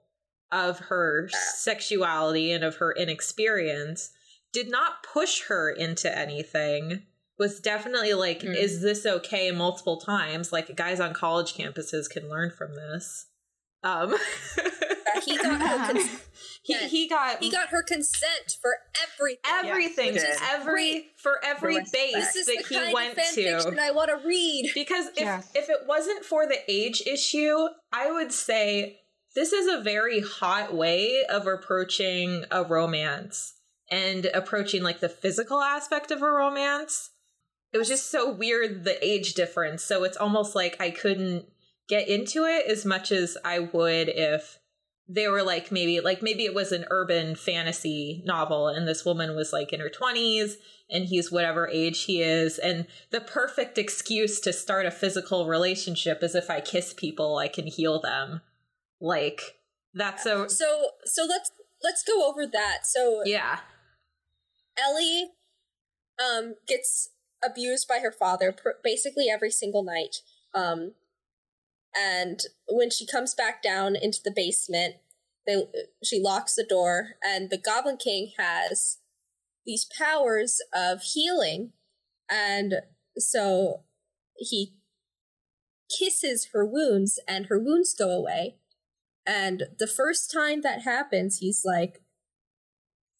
of her sexuality and of her inexperience, did not push her into anything. Was definitely like, mm. is this okay multiple times? Like guys on college campuses can learn from this. Um he got her cons- he, he got he got her consent for everything. Everything, yes, every for every base that he went to. I want to read because if yes. if it wasn't for the age issue, I would say this is a very hot way of approaching a romance and approaching like the physical aspect of a romance. It was just so weird the age difference. So it's almost like I couldn't get into it as much as I would if they were like maybe like maybe it was an urban fantasy novel and this woman was like in her 20s and he's whatever age he is and the perfect excuse to start a physical relationship is if I kiss people I can heal them like that's so So so let's let's go over that. So Yeah. Ellie um gets abused by her father pr- basically every single night. Um and when she comes back down into the basement, they she locks the door and the Goblin King has these powers of healing and so he kisses her wounds and her wounds go away and the first time that happens, he's like,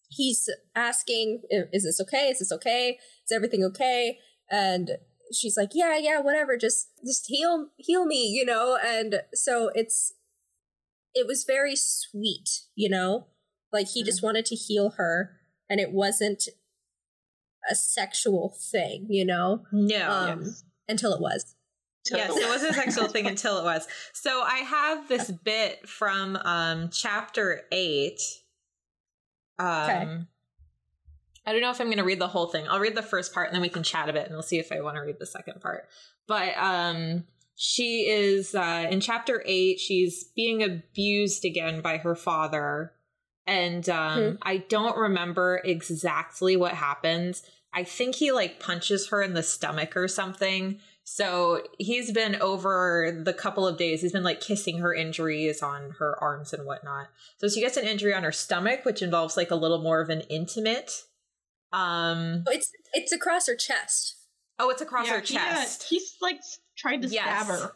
he's asking, is this okay? Is this okay? Is everything okay? And she's like, yeah, yeah, whatever. Just, just heal, heal me, you know? And so it's, it was very sweet, you know? Like he mm-hmm. just wanted to heal her and it wasn't a sexual thing, you know? No. Um, yes. Until it was yes, it was a sexual thing until it was. So I have this bit from um chapter eight. Um okay. I don't know if I'm gonna read the whole thing. I'll read the first part and then we can chat a bit and we'll see if I want to read the second part. But um she is uh in chapter eight, she's being abused again by her father. And um hmm. I don't remember exactly what happens. I think he like punches her in the stomach or something so he's been over the couple of days, he's been like kissing her injuries on her arms and whatnot. So she gets an injury on her stomach, which involves like a little more of an intimate. Um oh, it's it's across her chest. Oh, it's across yeah, her chest. He, uh, he's like tried to yes. stab her.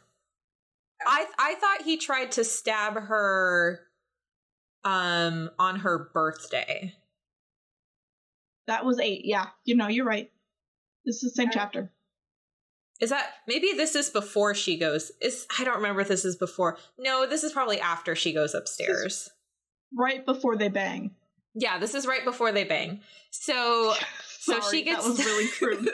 I I thought he tried to stab her um on her birthday. That was eight. Yeah, you know, you're right. This is the same chapter. Is that maybe this is before she goes? Is I don't remember if this is before. No, this is probably after she goes upstairs. Right before they bang. Yeah, this is right before they bang. So so she gets that was really crude.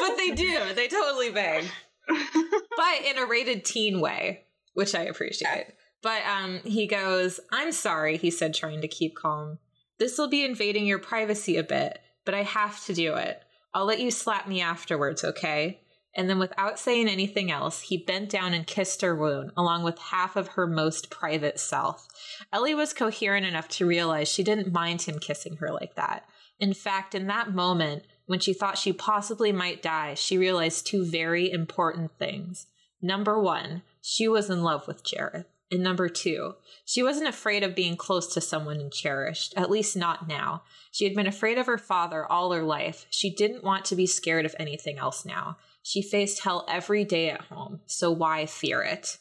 but they do. They totally bang. but in a rated teen way, which I appreciate. But um he goes, "I'm sorry," he said trying to keep calm. This will be invading your privacy a bit, but I have to do it. I'll let you slap me afterwards, okay? And then, without saying anything else, he bent down and kissed her wound, along with half of her most private self. Ellie was coherent enough to realize she didn't mind him kissing her like that. In fact, in that moment, when she thought she possibly might die, she realized two very important things. Number one, she was in love with Jareth. And number two, she wasn't afraid of being close to someone and cherished, at least not now. She had been afraid of her father all her life. She didn't want to be scared of anything else now. She faced hell every day at home, so why fear it?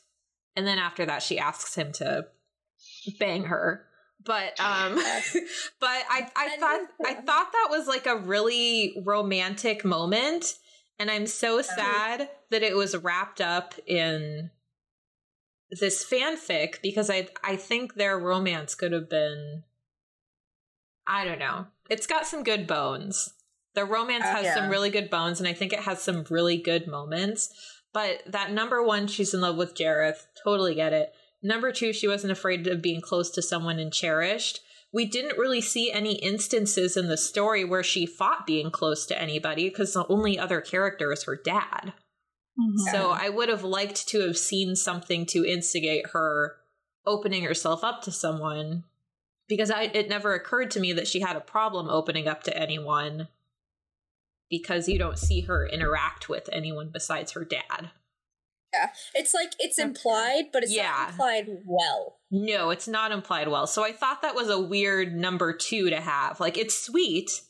And then after that, she asks him to bang her. But um, but I I thought I thought that was like a really romantic moment, and I'm so sad that it was wrapped up in this fanfic because I I think their romance could have been I don't know. It's got some good bones. The romance uh, has yeah. some really good bones and I think it has some really good moments. But that number one, she's in love with Jareth. Totally get it. Number two, she wasn't afraid of being close to someone and cherished. We didn't really see any instances in the story where she fought being close to anybody because the only other character is her dad. Mhm. So I would have liked to have seen something to instigate her opening herself up to someone because I, it never occurred to me that she had a problem opening up to anyone because you don't see her interact with anyone besides her dad. Yeah. It's like it's implied, but it's Yeah. not implied well. No, it's not implied well. So I thought that was a weird number 2 to have. Like it's sweet,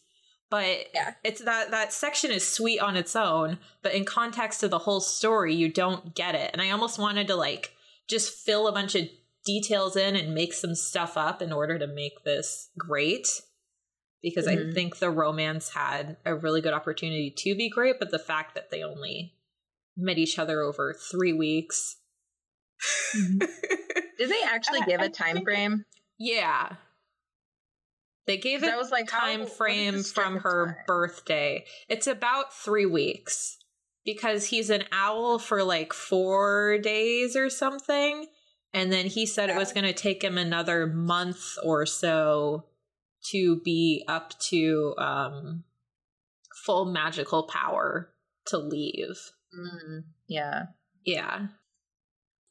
but Yeah. it's that that section is sweet on its own, but in context of the whole story you don't get it. And I almost wanted to like just fill a bunch of details in and make some stuff up in order to make this great. Because I Mhm. think the romance had a really good opportunity to be great, but the fact that they only met each other over 3 weeks. Did they actually I- give I a time frame? Yeah. They gave it I was like, time is frame from her time? birthday. It's about three weeks because he's an owl for like four days or something. And then he said it was going to take him another month or so to be up to um, full magical power to leave. Mm, yeah. Yeah.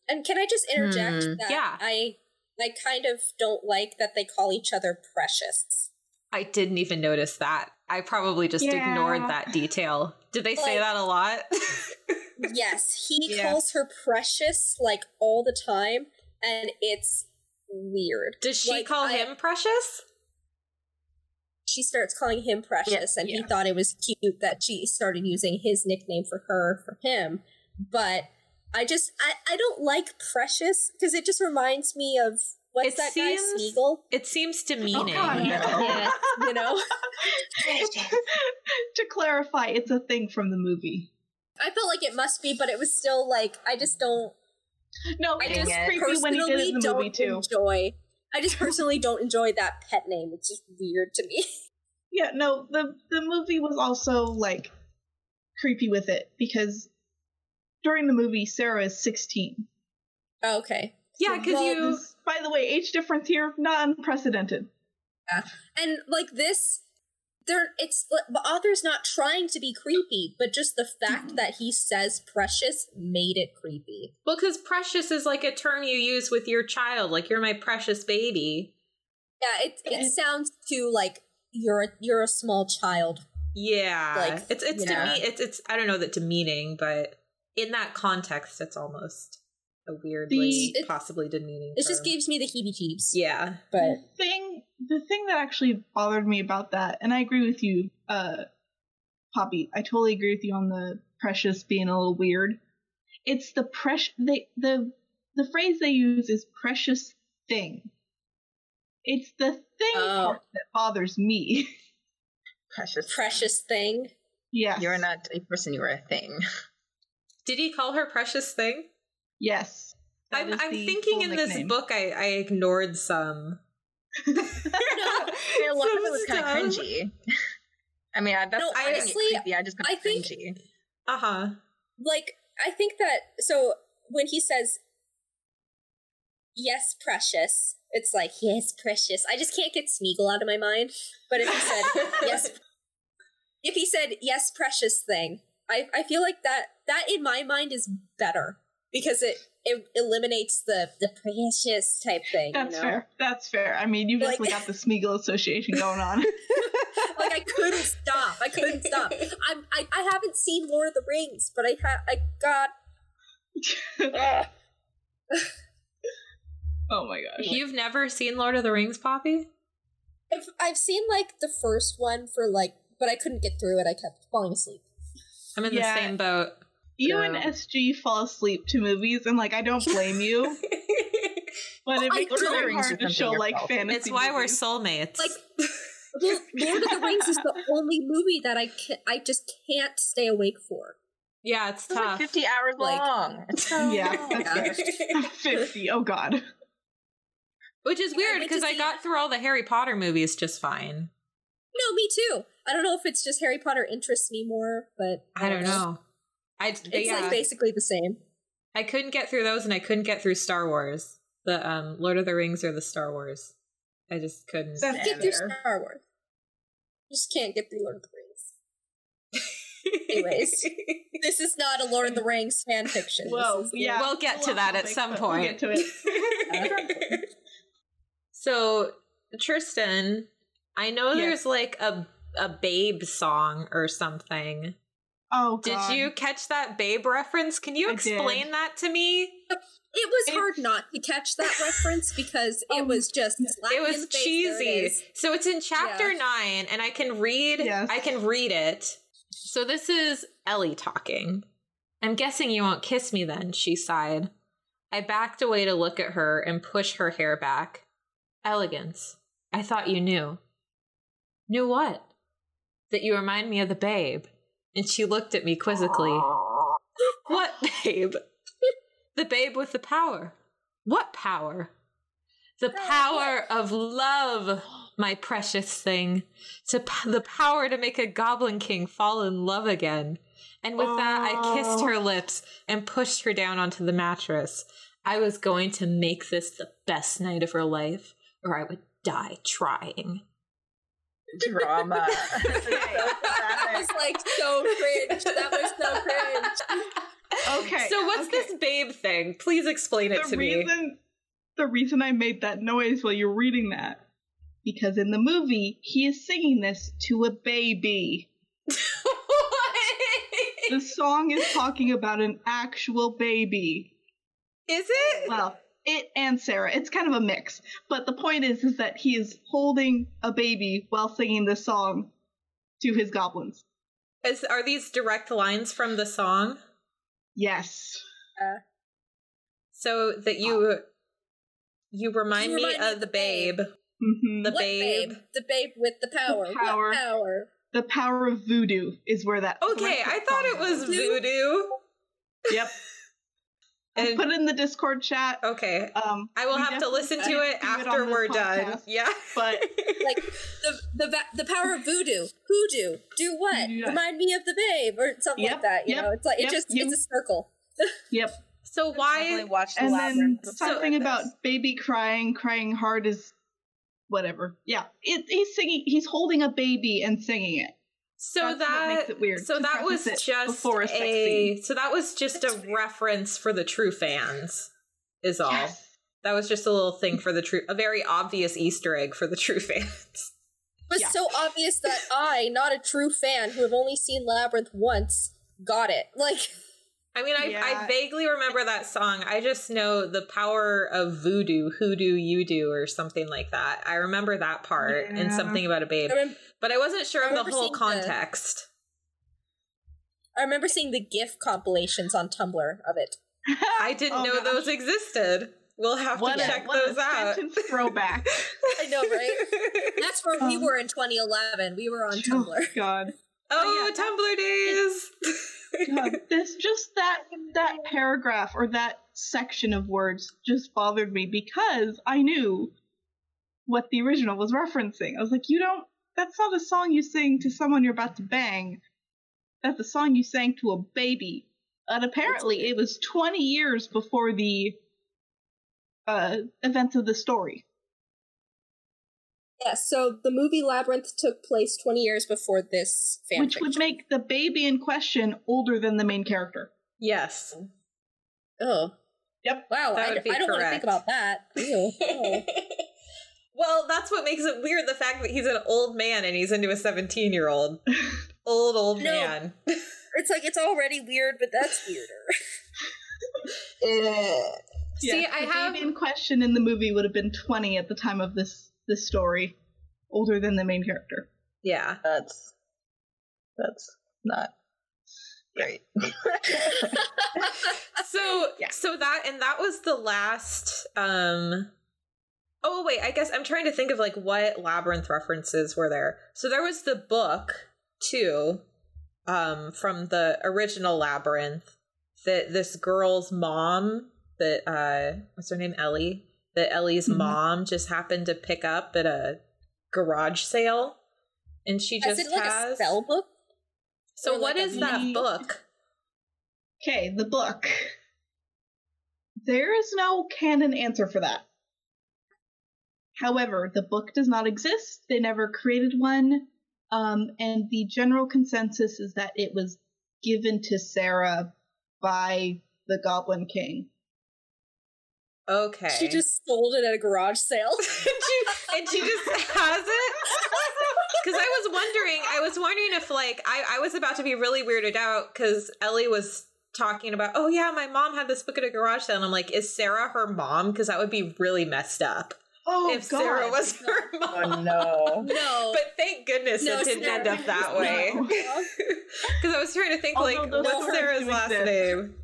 And can I just interject Hmm. that Yeah. I I kind of don't like that they call each other precious. I didn't even notice that. I probably just Yeah. ignored that detail. Did they say that a lot? yes, he Yeah. calls her precious like all the time, and it's weird. Does she Like, call I- him precious? She starts calling him precious, and he thought it was cute that she started using his nickname for her for him. But I just I, I don't like precious because it just reminds me of what's It that seems- guy Smeagol? It seems Oh, demeaning. God. Yeah, you know. to clarify, it's a thing from the movie. I felt like it must be, but it was still like I just don't. No, I just it. creepy when he did it personally in the don't movie too. enjoy. I just personally don't enjoy that pet name. It's just weird to me. Yeah, no, the the movie was also like creepy with it because during the movie Sarah is 16. Oh, okay. Yeah, because Well, you. This- by the way, age difference here not unprecedented. Yeah. And like this, there it's the author's not trying to be creepy, but just the fact that he says precious made it creepy. Well, because precious is like a term you use with your child, like you're my precious baby. Yeah, it it It- sounds too like you're a, you're a small child. Yeah, Like, it's it's you know. deme- it's it's I don't know that demeaning, but in that context, it's almost a weirdly, The- it- possibly demeaning. It just gives me the heebie-jeebies. yeah, But the thing the thing that actually bothered me about that, and I agree with you, uh Poppy, I totally agree with you on the precious being a little weird. It's the precious they the the phrase they use is precious thing. It's the thing Oh. part that bothers me. Precious. precious thing. yes. You're not a person, you are a thing. did he call her precious thing? Yes. I'm I'm thinking full in this book, I I ignored some. I mean, a lot of it was kind of cringy. I mean, I, that's No, I honestly, creepy. I just got I think- cringy. Uh huh. like I think that so when he says yes precious it's like yes precious I just can't get Smeagol out of my mind but if he said yes if he said yes precious thing I I feel like that that in my mind is better because it it eliminates the the precious type thing That's you know fair. That's fair. I mean, you've Like- definitely got the Smeagol Association going on. like I couldn't stop I couldn't stop I'm I, I haven't seen Lord of the Rings but I ha- I got oh my gosh. You've never seen Lord of the Rings, Poppy? I've, I've seen like the first one for like, but I couldn't get through it. I kept falling asleep. I'm in Yeah. the same boat. You and SG fall asleep to movies, and like I don't blame you, but it Well, I makes it really Rings hard is to show something like you're fantasy. it's why we're soulmates. Like, Lord of the Rings is the only movie that I can I just can't stay awake for. yeah, it's It's like 50 hours Like- long. It's so Yeah, long. that's fair. Fifty. Oh god. Which is weird because to I got through all the Harry Potter movies just fine. No, me too. I don't know if it's just Harry Potter interests me more, but I don't know. I It's yeah, like basically the same. I couldn't get through those, and I couldn't get through Star Wars, the um Lord of the Rings or the Star Wars. I just couldn't. That's Get through. Star Wars. Just can't get through Lord of the Rings. Anyways, this is not a Lord of the Rings fan fiction. Whoa, yeah. We'll get to that at some but we'll point. get to it. So, Tristan, I know Yes. there's like a a Babe song or something. Oh, Did you catch that Babe reference? Can you I did. explain that to me? It was It- hard not to catch that reference because it Um, was just it was the face, there it cheesy. So it's in chapter Yeah. nine, and I can read. Yes. I can read it. So this is Ellie talking. I'm guessing you won't kiss me then, she sighed. I backed away to look at her and push her hair back. Elegance. I thought you knew. Knew what? That you remind me of the babe. And she looked at me quizzically. What babe? the babe with the power. What power? The power of love, my precious thing. To p- the power to make a goblin king fall in love again. And with that, I kissed her lips and pushed her down onto the mattress. I was going to make this the best night of her life, or I would die trying. Drama. That was like so cringe. That was so cringe. Okay. So what's okay. this babe thing? Please explain it the to me. the reason I made that noise while you're reading that because in the movie he is singing this to a baby. The song is talking about an actual baby. Is it? Well, it and Sarah. It's kind of a mix. But the point is is that he is holding a baby while singing this song to his goblins. Is, are these direct lines from the song? Yes. So that you you remind, You me remind me of the babe. hmm The what babe. The babe with the power. power. What power? The power of voodoo is where that Okay, I thought it was voodoo. Yep. I And- put it in the Discord chat. Okay. Um, I will have to listen to it after this we're done. Yeah. But Like the the the power of voodoo. Hoodoo. Do what? Yeah. Remind me of the babe or something Yep, like that. You yep, know, it's like yep, it just you- it's a circle. yep. So Definitely why watched And then Labyrinth before something this. about baby crying, crying hard is whatever. Yeah, it, he's singing. He's holding a baby and singing it. So That's what that makes it weird, so that was just before a sex a scene. so that was just a reference for the true fans is all. Yes. That was just a little thing for the true a very obvious Easter egg for the true fans. It was Yeah. so obvious that I, not a true fan who have only seen Labyrinth once, got it. Like I mean, I, I vaguely remember that song. I just know the power of voodoo, hoodoo, you do, or something like that. I remember that part and something about a babe, I, rem- but I wasn't sure I of the whole seeing the- context. I remember seeing the GIF compilations on Tumblr of it. I didn't Oh, know gosh. those existed. We'll have What to a- check what a those out. sentence throwback. I know, right? That's where we Um, were in 2011. We were on Oh Tumblr. God. Oh, yeah, Tumblr days. God, this just that that paragraph or that section of words just bothered me because I knew what the original was referencing. I was like, you don't. That's not a song you sing to someone you're about to bang. That's a song you sang to a baby. And apparently, it was 20 years before the uh, events of the story. Yeah, so the movie Labyrinth took place 20 years before this fan which would make the baby in question older than the main character. yes. Oh. Yep. Wow, I, I don't want to think about that. Ew. Oh. well, that's what makes it weird the fact that he's an old man and he's into a 17 year old. Old, old No. man. It's like it's already weird, but that's weirder. Eh. See, Yeah, I the have- baby in question in the movie would have been 20 at the time of this this story, older than the main character. Yeah. That's that's not great. So Yeah. so that and that was the last um Oh wait, I guess I'm trying to think of like what labyrinth references were there. So there was the book too um from the original labyrinth that this girl's mom that uh what's her name Ellie that Ellie's Mhm. mom just happened to pick up at a garage sale and she Is just it like has a spell book? So or what like a is that mini- book? Okay, the book. There is no canon answer for that. However, the book does not exist. They never created one. Um, and the general consensus is that it was given to Sarah by the Goblin King. Okay. She just sold it at a garage sale. and, she, and she just has it. Because I was wondering, I was wondering if like I, I was about to be really weirded out because Ellie was talking about, oh yeah, my mom had this book at a garage sale, and I'm like, is Sarah her mom? Because that would be really messed up Oh, if God. Sarah was her mom. Oh no. no. But thank goodness No, it didn't Sarah end up that way. No. Because I was trying to think, Although like, those what's Sarah's last exist. name?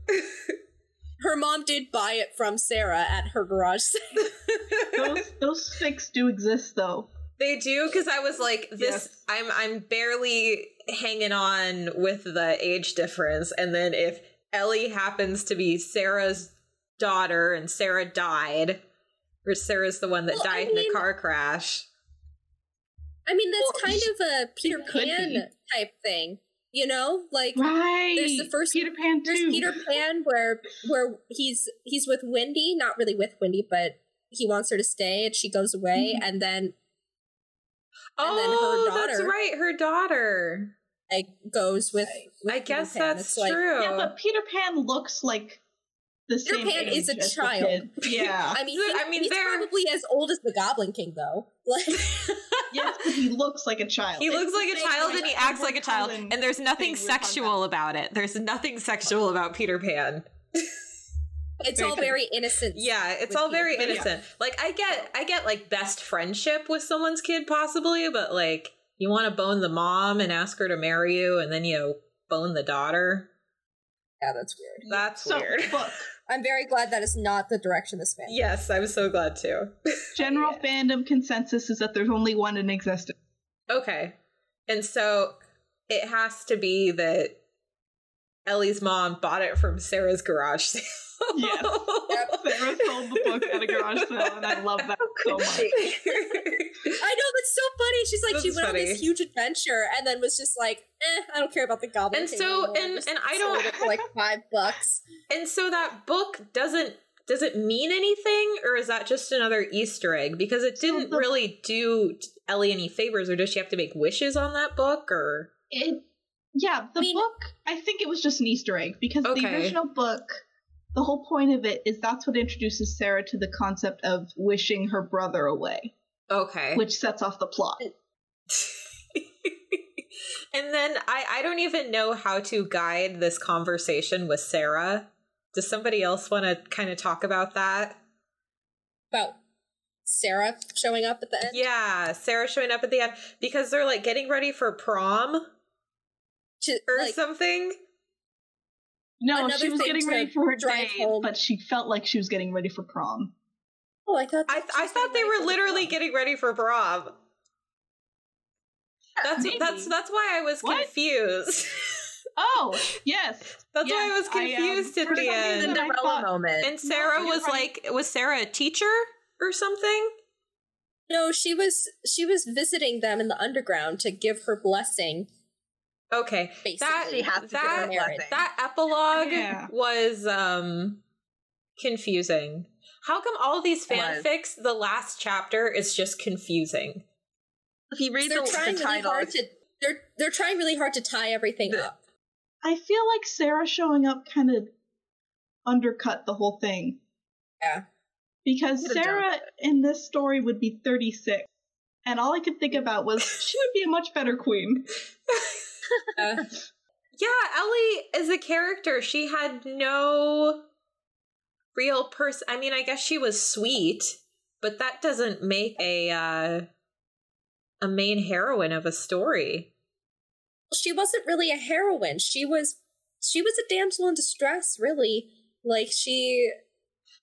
Her mom did buy it from Sarah at her garage sale. those those six do exist though. They do because I was like, this. Yes. I'm I'm barely hanging on with the age difference, and then if Ellie happens to be Sarah's daughter and Sarah died, or Sarah's the one that Well, I died in mean- a car crash. I mean, that's Well, kind of a Peter could Pan type thing, you know? Like Right. There's the first- Peter Pan there's too. Peter Pan where where he's he's with Wendy, not really with Wendy, but he wants her to stay and she goes away Mhm. and then And then her Oh, that's right, her daughter. like goes with, with I Peter guess Pan. that's It's like, true. Yeah, but Peter Pan looks like the Peter same Pan is a child. kid. Yeah. I mean, he- I mean, he's they're- probably as old as the Goblin King, though. Like, yes, he looks like a child. He It's looks like a child and he acts like a child, and there's nothing thing we were talking sexual about it. There's nothing sexual about Peter Pan. it's Very all good. very innocent. Yeah, it's all very Pan. innocent. Like I get I get like best friendship with someone's kid possibly, but like you want to bone the mom and ask her to marry you and then you know, bone the daughter. Yeah, that's weird. That's So, weird. book. I'm very glad that is not the direction this fan. yes, I'm so glad too. General fandom consensus is that there's only one in existence. Okay. And so it has to be that Ellie's mom bought it from Sarah's garage sale. Yes. Sarah sold the book at a garage sale, and I love that so much. I know that's so funny. She's like she That's went on this huge adventure and then was just like, eh, I don't care about the goblin. And so- anymore. and- Just and I don't- it for like five bucks. And so that book doesn't does it mean anything or is that just another Easter egg? Because it didn't really do Ellie any favors, or does she have to make wishes on that book? Or It, yeah, the I mean- book. I think it was just an Easter egg because the original book, the whole point of it is that's what introduces Sarah to the concept of wishing her brother away, okay, which sets off the plot. and then I I don't even know how to guide this conversation with Sarah. Does somebody else want to kind of talk about that? About Sarah showing up at the end. Yeah, Sarah showing up at the end because they're like getting ready for prom To, or like, something. No, Another she was getting ready for her drive date, home. but she felt like she was getting ready for prom. oh, I thought I she I thought they were literally prom. getting ready for prom. That's Maybe. that's that's why I was What? confused. Oh, yes. that's why I Yes, was I, um, confused at for the end. reason Cinderella thought- moment. And Sarah you're was right. like, was Sarah a teacher or something? No, she was she was visiting them in the underground to give her blessing. Okay, Basically, that has to that that epilogue Yeah. was um confusing. How come all these It was. fanfics, the last chapter is just confusing? If you read they're the, trying the really title, hard to they're they're trying really hard to tie everything The- up. I feel like Sarah showing up kind of undercut the whole thing. Yeah. Because Could've Sarah in this story would be 36. And all I could think about was she would be a much better queen. Uh, Yeah, Ellie is a character. She had no real person. I mean, I guess she was sweet, but that doesn't make a uh, a main heroine of a story. she wasn't really a heroine. She was she was a damsel in distress, really. Like she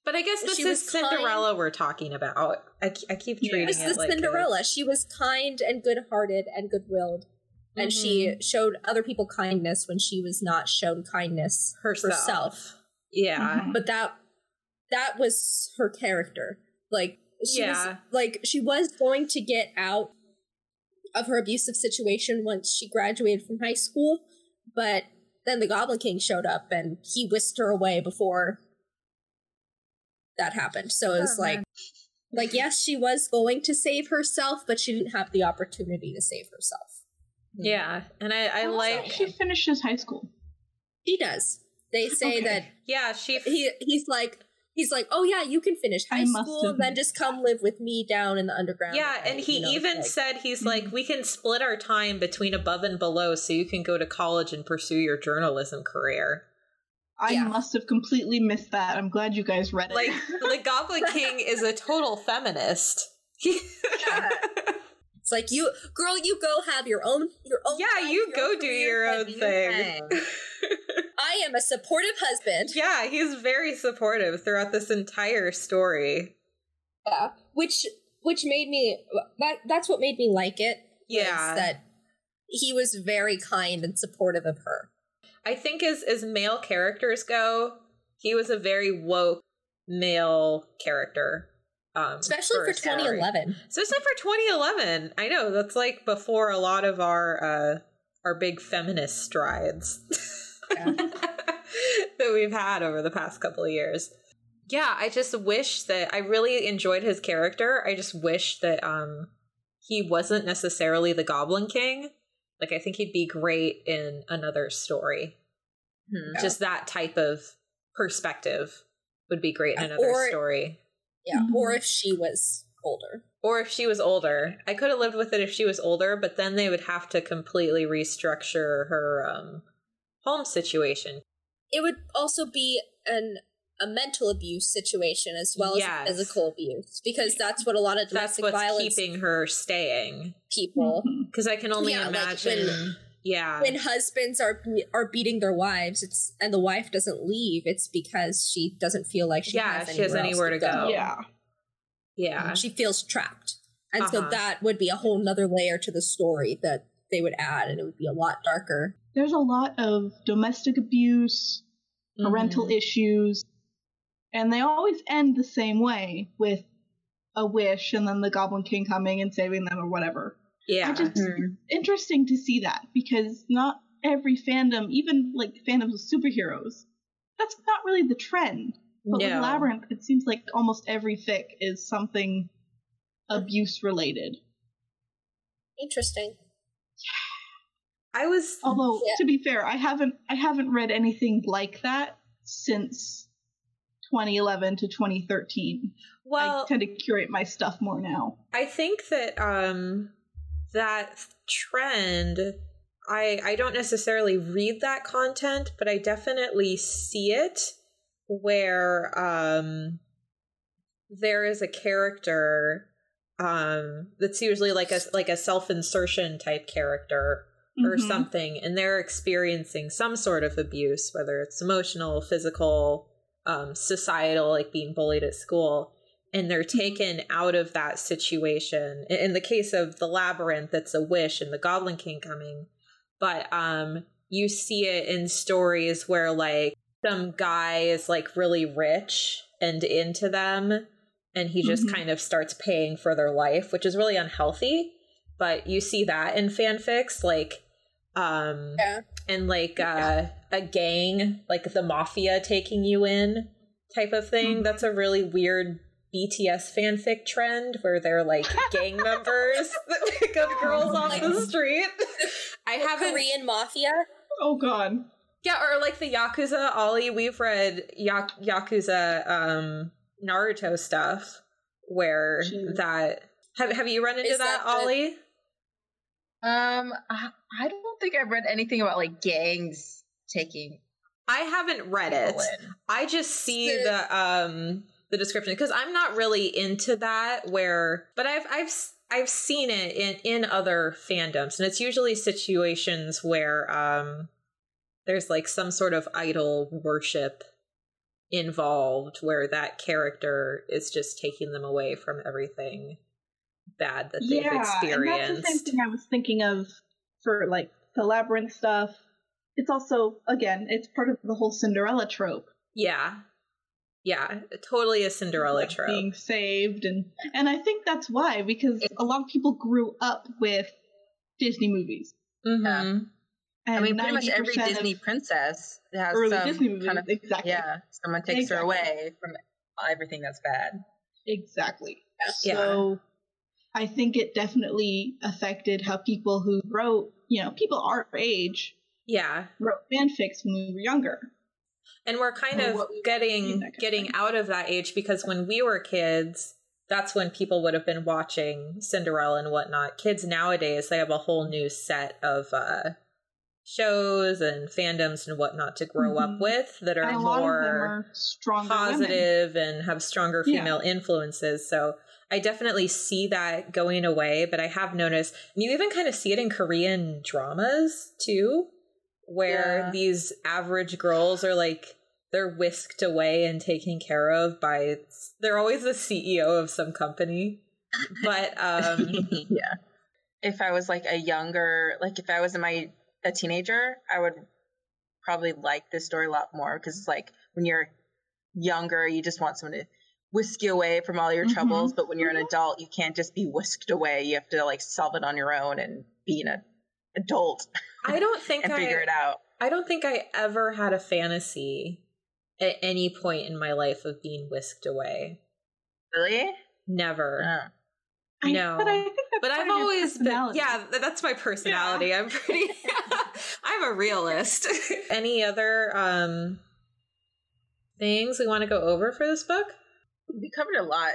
But I guess this She is was kind- Cinderella we're talking about. I, I keep Yeah. treating this it is like Cinderella. it's- She was kind and good-hearted and good-willed, and she Mm-hmm. showed other people kindness when she was not shown kindness herself. herself. Yeah. Mhm. But that that was her character. Like she Yeah. was like she was going to get out of her abusive situation once she graduated from high school, but then the Goblin King showed up and he whisked her away before that happened. So it was Oh, like man. like yes, she was going to save herself, but she didn't have the opportunity to save herself. Yeah. And I, I How like she finishes high school. She does. They say Okay. that Yeah, she. he he's like he's like, oh yeah, you can finish high must school and then just come live with me down in the underground. yeah, at and he you know, even like- said he's like, mm-hmm. we can split our time between above and below, so you can go to college and pursue your journalism career. I Yeah. must have completely missed that. I'm glad you guys read it. Like the Goblin King is a total feminist. It's like you, girl, you go have your own, your own. yeah, life, you your go own do your own and thing. I am a supportive husband. yeah, he's very supportive throughout this entire story. Yeah, which which made me that that's what made me like it. Yeah. that he was very kind and supportive of her. I think as as male characters go, he was a very woke male character. Um, Especially for a story. 2011. Especially for 2011. I know that's like before a lot of our uh our big feminist strides Yeah. that we've had over the past couple of years. Yeah, I just wish that I really enjoyed his character. I just wish that um he wasn't necessarily the Goblin King. Like I think he'd be great in another story. Hmm. Just that type of perspective would be great in another or- story. Yeah, Mhm. or if she was older. Or if she was older. I could have lived with it if she was older, but then they would have to completely restructure her um home situation. It would also be an a mental abuse situation as well Yes. as physical abuse because that's what a lot of That's domestic what's violence keeping her staying. people. Because I can only Yeah, like imagine. when- yeah. when husbands are are beating their wives it's and the wife doesn't leave it's because she doesn't feel like she Yeah, has she has anywhere, anywhere to go. yeah. yeah. she feels trapped and so Uh-huh. that would be a whole nother layer to the story that they would add and it would be a lot darker There's a lot of domestic abuse, parental Mhm. issues, and they always end the same way with a wish and then the Goblin King coming and saving them or whatever. Yeah. I just Mhm. interesting to see that because not every fandom, even like fandoms of superheroes, that's not really the trend. But with. Labyrinth, it seems like almost every fic is something abuse related. interesting I was Although Yeah. to be fair, I haven't I haven't read anything like that since 2011 to 2013. well I tend to curate my stuff more now. I think that um that trend I I don't necessarily read that content, but I definitely see it where um there is a character um that's usually like a like a self-insertion type character or Mhm. something and they're experiencing some sort of abuse whether it's emotional physical um, societal like being bullied at school and they're taken out of that situation in the case of the labyrinth it's a wish and the goblin king coming but um you see it in stories where like some guy is like really rich and into them and he just Mhm. kind of starts paying for their life which is really unhealthy but you see that in fanfics like um Yeah. and like uh a gang like the mafia taking you in type of thing Mhm. that's a really weird bts fanfic trend where they're like gang members that pick up girls off the street i haven't korean mafia Oh god. yeah or like the yakuza ollie we've read ya- yakuza um naruto stuff where Jeez. that have, have you run into Is that, that the- ollie Um, I I don't think I've read anything about like gangs taking i haven't read it in. I just see The- the um the description because I'm not really into that where but I've I've I've seen it in in other fandoms and it's usually situations where um there's like some sort of idol worship involved where that character is just taking them away from everything bad that they've yeah, and that's the same thing I was thinking of for like the labyrinth stuff. It's also again, it's part of the whole Cinderella trope. Yeah. Yeah, totally a Cinderella like, trope. being saved and and I think that's why because a lot of people grew up with Disney movies. Mhm. And I mean, pretty much every Disney princess has early some Disney movies, kind of exactly. yeah. Someone takes her away from everything that's bad. Exactly. Yeah. So I think it definitely affected how people who wrote, you know, people our age Yeah. wrote fanfics when we were younger. And we're kind of we getting that kind of getting out of that age because when we were kids, that's when people would have been watching Cinderella and whatnot. Kids nowadays, they have a whole new set of uh, shows and fandoms and whatnot to grow up Mhm. with that are And a lot of them more are stronger women. positive and have stronger Yeah. female influences. So I definitely see that going away, but I have noticed, and you even kind of see it in Korean dramas too, where Yeah. these average girls are like, they're whisked away and taken care of by, they're always the CEO of some company. But, um, yeah. If I was like a younger, like if I was in my a teenager, I would probably like this story a lot more because it's like when you're younger, you just want someone to whisk you away from all your Mhm. troubles. But when you're an adult, you can't just be whisked away. You have to like solve it on your own and be an adult I don't think and I, figure it out. I don't think I ever had a fantasy at any point in my life of being whisked away. Really? Never. Oh. I- No. but I think that's but I've always been yeah that's my personality i'm pretty i'm a realist any other um things we want to go over for this book We covered a lot.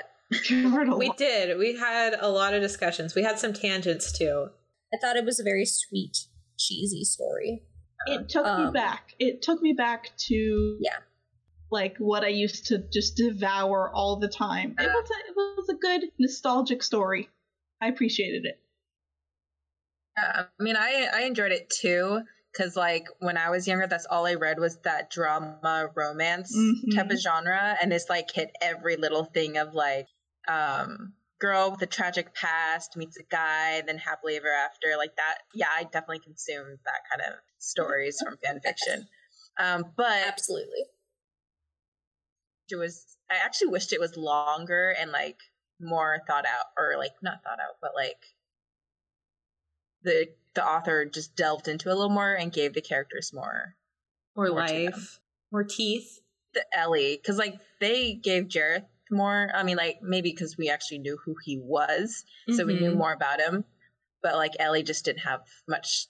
Covered a we lot. did we had a lot of discussions we had some tangents too I thought it was a very sweet, cheesy story. It took me Um, back. It took me back to Yeah. like what I used to just devour all the time. It was a, it was a good nostalgic story. I appreciated it. Yeah, I mean, I I enjoyed it too because like when I was younger, that's all I read was that drama romance Mhm. type of genre, and it's like hit every little thing of like um girl with a tragic past meets a guy, then happily ever after, like that. Yeah, I definitely consumed that kind of stories from fan fiction. Um, but Absolutely. it was I actually wished it was longer and like more thought out or like not thought out, but like the the author just delved into a little more and gave the characters more more More life more teeth the Ellie because like they gave Jareth more. I mean, like maybe because we actually knew who he was, so we knew Mhm. more about him. But like Ellie just didn't have much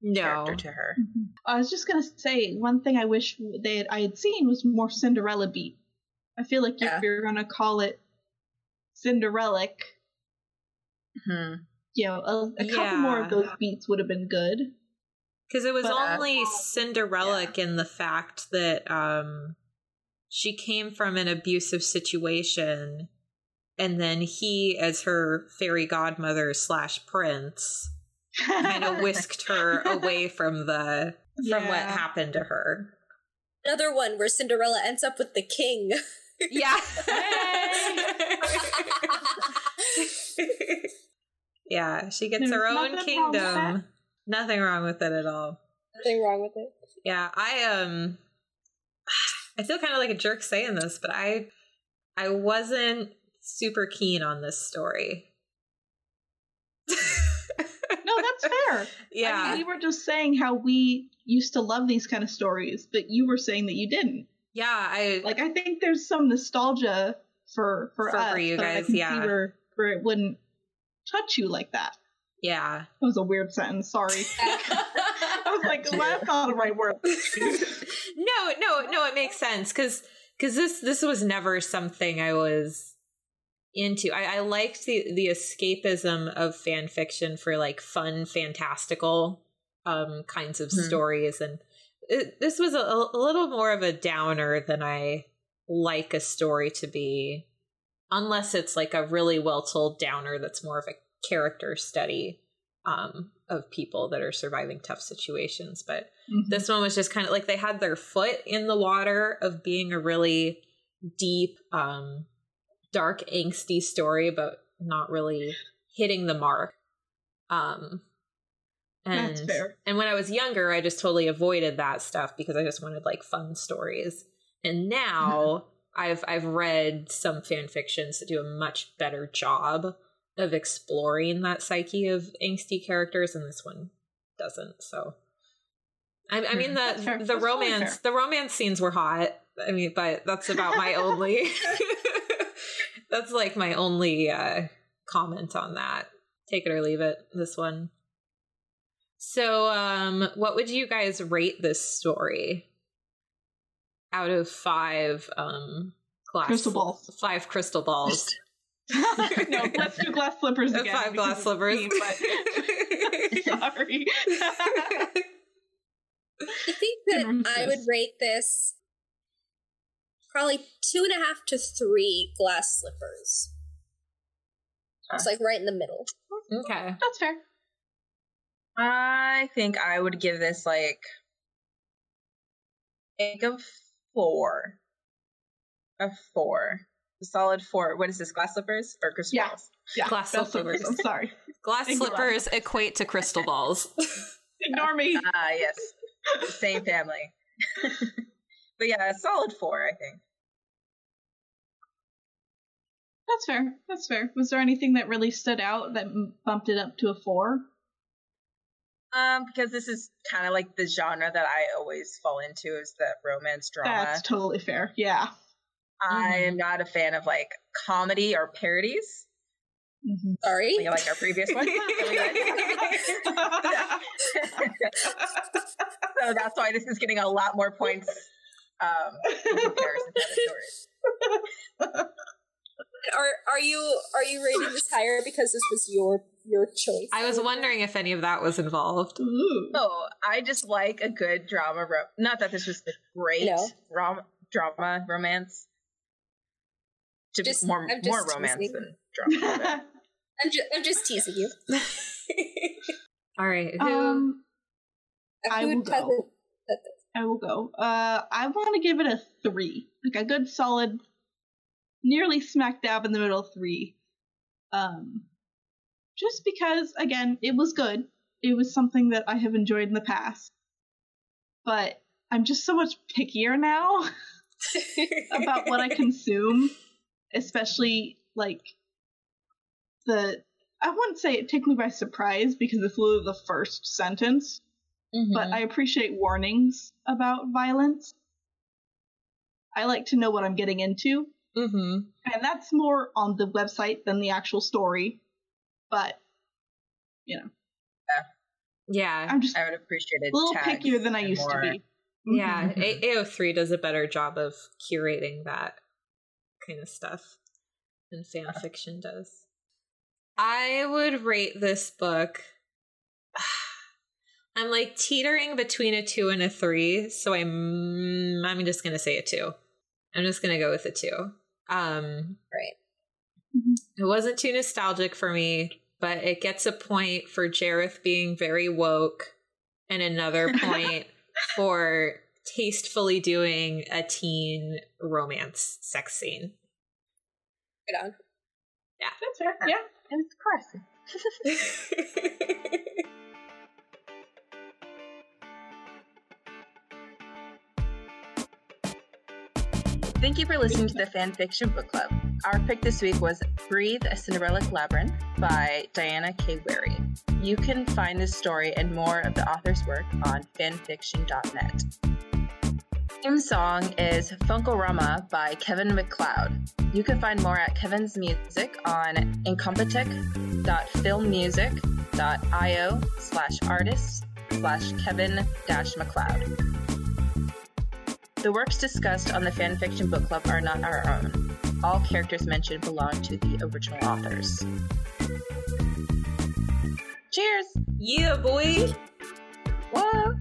no character to her. I was just gonna say one thing I wish that I had seen was more Cinderella beat. I feel like Yeah. if you're gonna call it Cinderellic, Hmm. you know, a, a couple more of those beats would have been good. because it was But, uh, only cinderella in the fact that um she came from an abusive situation and then he as her fairy godmother slash prince kind of whisked her away from the from what happened to her. Another one where Cinderella ends up with the king. Yeah. yeah, she gets There's her own nothing wrong with kingdom. Nothing wrong with it at all. Nothing wrong with it. Yeah, I um I feel kind of like a jerk saying this, but I I wasn't super keen on this story. No, that's fair. yeah. I mean, we were just saying how we used to love these kind of stories, but you were saying that you didn't. yeah, I Like, I think there's some nostalgia for for, For- us, for you guys, yeah. where, where it wouldn't touch you like that. yeah. That was a weird sentence. Sorry. I was like, that's not the right word. no, no, no, it makes sense because because this this was never something I was into. I, I liked the the escapism of fan fiction for like fun, fantastical um kinds of Hmm. stories, and it, this was a, a little more of a downer than I like a story to be, unless it's like a really well told downer that's more of a character study um of people that are surviving tough situations but Mhm. this one was just kind of like they had their foot in the water of being a really deep um dark angsty story but not really hitting the mark. Um and and when i was younger i just totally avoided that stuff because i just wanted like fun stories. And now i've i've read some fan fictions that do a much better job of exploring that psyche of angsty characters and this one doesn't so I, I mean Hmm. The fair. the That's romance fair. the romance scenes were hot. I mean, but that's about my only. that's like my only uh, comment on that. Take it or leave it. This one. So, um, what would you guys rate this story out of five um glass Crystal balls. Five crystal balls. no, let's do glass slippers Uh, again. five because glass it's slippers. theme, but sorry. I think that I would rate this probably two and a half to three glass slippers. It's like right in the middle. okay. That's fair. I think I would give this like think of four. A four. A solid four. What is this? Glass slippers or crystal Yeah. balls? Yeah, Glass glass slippers. I'm sorry. Glass Ignore. slippers equate to crystal balls. Ignore me. Ah, yes. Same family. but yeah, a solid four, I think. That's fair. That's fair. Was there anything that really stood out that bumped it up to a four? Um, because this is kind of like the genre that I always fall into is the romance drama. That's totally fair. Yeah. I am not a fan of like comedy or parodies, Mhm. Sorry. like, like our previous one. so that's why this is getting a lot more points um, in comparison to other stories. Are are you are you rating this higher because this was your your choice? I was wondering if any of that was involved. Ooh. Oh, I just like a good drama. Ro- Not that this was the great No. rom- drama romance. To be Just- more I'm just more romance teasing. than drama. I'm just I'm just teasing you. All right. Who? um, I will go. I will go. Uh, I want to give it a three, like a good solid, nearly smack dab in the middle three. Um, just because, again, it was good. It was something that I have enjoyed in the past, but I'm just so much pickier now about what I consume, especially like the. I wouldn't say it took me by surprise because it's literally the first sentence but I appreciate warnings about violence. I like to know what I'm getting into, mm-hmm. and that's more on the website than the actual story. But you know, Yeah. I'm just I would appreciate it. a little pickier than I used more- to be. Yeah. Mhm. A- AO3 does a better job of curating that kind of stuff than fan fiction does. I would rate this book. I'm like teetering between a two and a three, so I'm I'm just gonna say a two. I'm just gonna go with a two. Um, Right. it wasn't too nostalgic for me, but it gets a point for Jareth being very woke, and another point for tastefully doing a teen romance sex scene. Good on. That's fair. Yeah. And it's classy. Thank you for listening to the Fan Fiction Book Club. Our pick this week was Breathe, a Cinderellic Labyrinth by Diana Kay Warry. You can find this story and more of the author's work on fanfiction.net. Theme song is Funkorama by Kevin MacLeod. You can find more at Kevin's music on incompetech.filmmusic.io slash artists slash Kevin dash MacLeod. The works discussed on the Fanfiction Book Club are not our own. All characters mentioned belong to the original authors. Cheers! yeah, boy. Whoa!